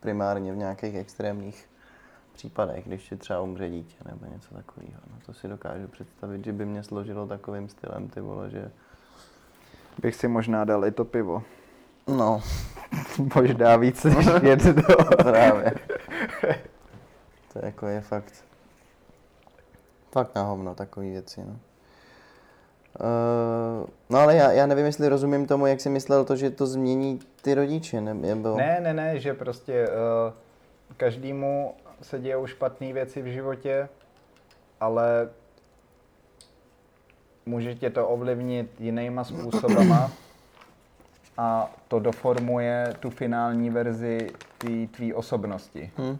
primárně v nějakých extrémních případech, když ti třeba umře dítě nebo něco takového. No to si dokážu představit, že by mě složilo takovým stylem, ty vole, že... Bych si možná dal i to pivo. No. možná víc než jedno. Právě. To jako je fakt. Fakt na hovno takový věci, no. Uh, no ale já, já nevím, jestli rozumím tomu, jak jsi myslel to, že to změní ty rodiče, nebo... Ne, ne, ne, že prostě uh, každému se dějou špatné věci v životě, ale může tě to ovlivnit jinýma způsobama a to doformuje tu finální verzi tvý osobnosti. Hmm.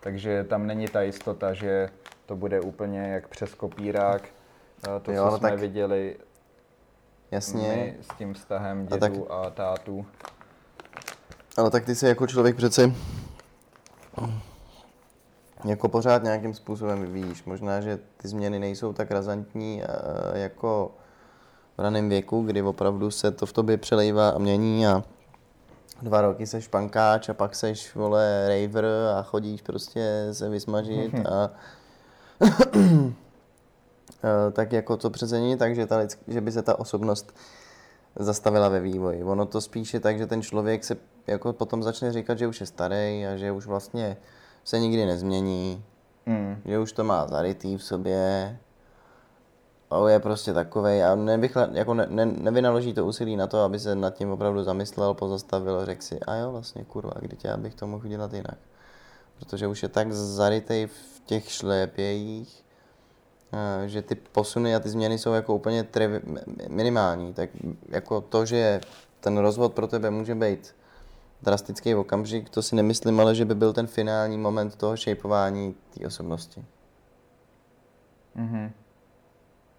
Takže tam není ta jistota, že to bude úplně jak přes kopírák, to, jo, co jsme tak... viděli Jasně. My s tím vztahem dědů a, tak... a tátů. Ale tak ty se jako člověk přece jako pořád nějakým způsobem vyvíjíš. Možná, že ty změny nejsou tak razantní eh, jako v raném věku, kdy opravdu se to v tobě přelejvá a mění a dva roky seš pankáč a pak seš, vole, raver a chodíš prostě se vysmažit a tak jako to přece není tak, že, ta, že by se ta osobnost zastavila ve vývoji. Ono to spíše tak, že ten člověk se jako potom začne říkat, že už je starý a že už vlastně se nikdy nezmění, mm. že už to má zarytý v sobě, a je prostě takový a nevychle, jako ne, ne, nevynaloží to úsilí na to, aby se nad tím opravdu zamyslel, pozastavil, řekl si, a jo, vlastně kurva, kdy já bych to mohl udělat jinak. Protože už je tak zarytej v těch šlépějích, eh, že ty posuny a ty změny jsou jako úplně minimální. Tak jako to, že ten rozvod pro tebe může být drastický okamžik, to si nemyslím, ale že by byl ten finální moment toho šejpování té osobnosti. Mm-hmm.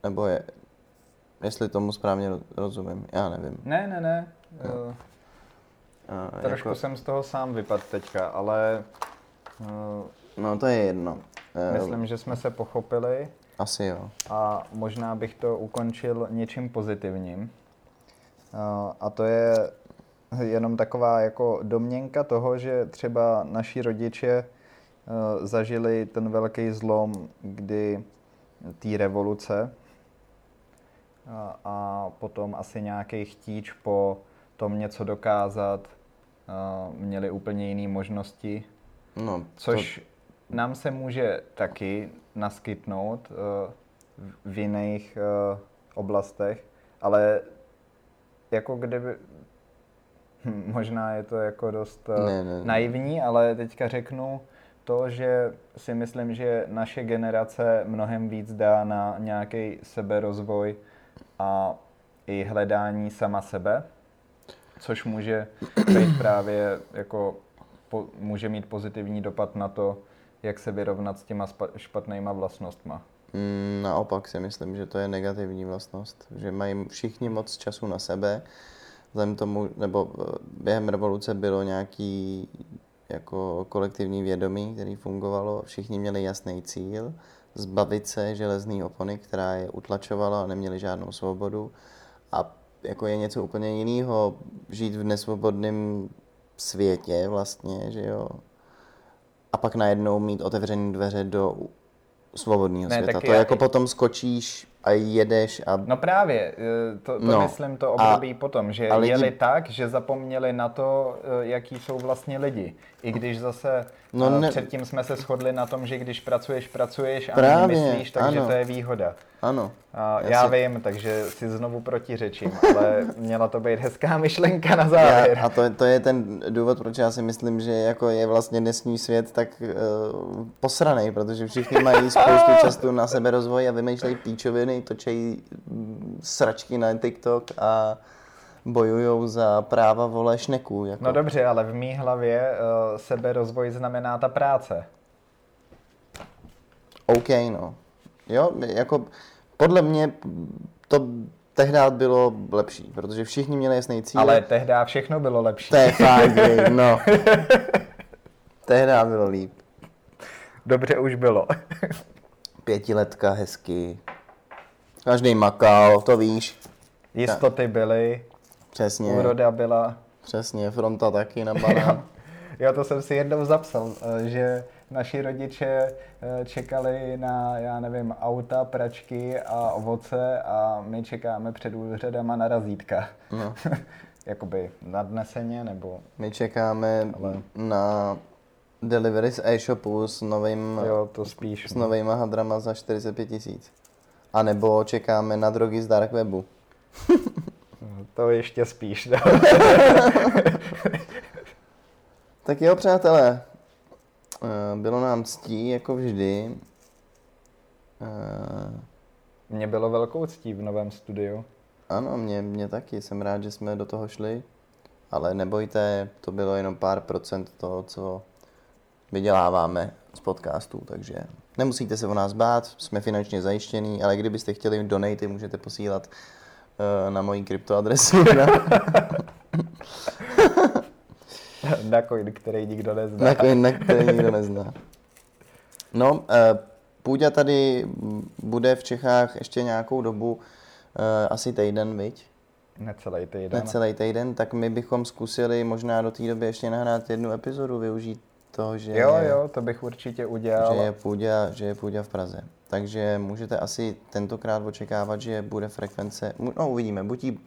Nebo je, jestli tomu správně rozumím, já nevím. Ne, ne, ne. No. Uh, trošku jako... jsem z toho sám vypadl teďka, ale... Uh, no to je jedno. Uh, myslím, že jsme se pochopili. Asi jo. A možná bych to ukončil něčím pozitivním. A to je jenom taková jako domněnka toho, že třeba naši rodiče uh, zažili ten velký zlom, kdy té revoluce a, a potom asi nějaký chtíč po tom něco dokázat, uh, měli úplně jiné možnosti, no, což to... nám se může taky naskytnout uh, v jiných uh, oblastech, ale jako kdyby Hm, možná je to jako dost eh, ne, ne, naivní, ale teďka řeknu to, že si myslím, že naše generace mnohem víc dá na nějaký seberozvoj a i hledání sama sebe, což může být právě jako, po, může mít pozitivní dopad na to, jak se vyrovnat s těma špatnýma vlastnostma. Mm, naopak si myslím, že to je negativní vlastnost, že mají všichni moc času na sebe vzhledem tomu, nebo eh, během revoluce bylo nějaký jako kolektivní vědomí, který fungovalo, všichni měli jasný cíl, zbavit se železné opony, která je utlačovala a neměli žádnou svobodu. A jako je něco úplně jiného žít v nesvobodném světě vlastně, že jo. A pak najednou mít otevřené dveře do svobodného světa. To já... jako potom skočíš a jedeš a... No právě, eh, to, to no. myslím to období a, potom, že lidi... jeli tak, že zapomněli na to, eh, jaký jsou vlastně lidi. I když zase no, eh, ne... předtím jsme se shodli na tom, že když pracuješ, pracuješ a právě, myslíš, takže ano. to je výhoda. Ano. A já, já si... vím, takže si znovu protiřečím, ale měla to být hezká myšlenka na závěr. Já, a to, to je ten důvod, proč já si myslím, že jako je vlastně dnesní svět tak uh, posraný, protože všichni mají spoustu času na sebe rozvoj a vymýšlejí píčoviny, točejí mm, sračky na TikTok a bojují za práva vole šneků. Jako. No dobře, ale v mý hlavě uh, seberozvoj znamená ta práce. OK, no. Jo, jako podle mě to tehdy bylo lepší, protože všichni měli jasný cíl. Ale tehdy všechno bylo lepší. To je fakt, no. tehdy bylo líp. Dobře už bylo. Pětiletka, hezky. Každý makal, to víš. Jistoty byly, Přesně, úroda byla. přesně, fronta taky na banán. Já to jsem si jednou zapsal, eh, že naši rodiče eh, čekali na, já nevím, auta, pračky a ovoce a my čekáme před úřadama na razítka. No. Jakoby nadneseně, nebo... My čekáme Ale- na delivery z e-shopu s, novým, Jo, to spíš. s novýma hadrama za 45 tisíc. A nebo čekáme na drogy z dark webu. To ještě spíš. No. Tak jo, přátelé, eh, bylo nám ctí, jako vždy. Eh, Mně bylo velkou ctí v novém studiu. Ano, mě, mě taky, jsem rád, že jsme do toho šli, ale nebojte, to bylo jenom pár procent toho, co vyděláváme z podcastů, takže nemusíte se o nás bát, jsme finančně zajištění, ale kdybyste chtěli donaty, můžete posílat eh, na moji kryptoadresu. Na, na coin, který nikdo nezná. na coin, na který nikdo nezná. No, eh, Půďa tady bude v Čechách ještě nějakou dobu, eh, asi týden, viď? Necelý týden. necelý týden, tak my bychom zkusili možná do té doby ještě nahrát jednu epizodu, využít toho, že, Jo, jo, to bych určitě udělal. že je půďa, že je půďa v Praze. Takže můžete asi tentokrát očekávat, že bude frekvence, no uvidíme, buď ji,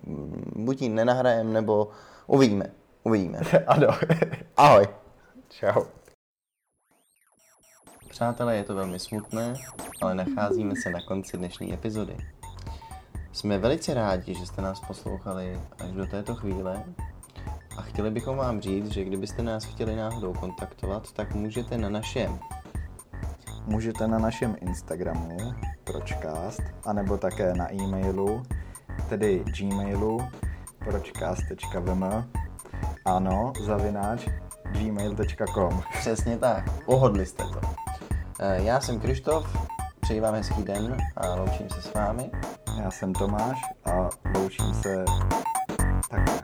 buď ji nenahrajem, nebo uvidíme, uvidíme. ano. Ahoj. Čau. Přátelé, je to velmi smutné, ale nacházíme se na konci dnešní epizody. Jsme velice rádi, že jste nás poslouchali až do této chvíle a chtěli bychom vám říct, že kdybyste nás chtěli náhodou kontaktovat, tak můžete na našem Můžete na našem Instagramu pročcast, anebo také na e-mailu, tedy gmailu pročcast.vm ano, zavináč gmail.com Přesně tak, pohodli jste to. Eh, Já jsem Krištof, přeji vám hezký den a loučím se s vámi. Já jsem Tomáš a loučím se takhle.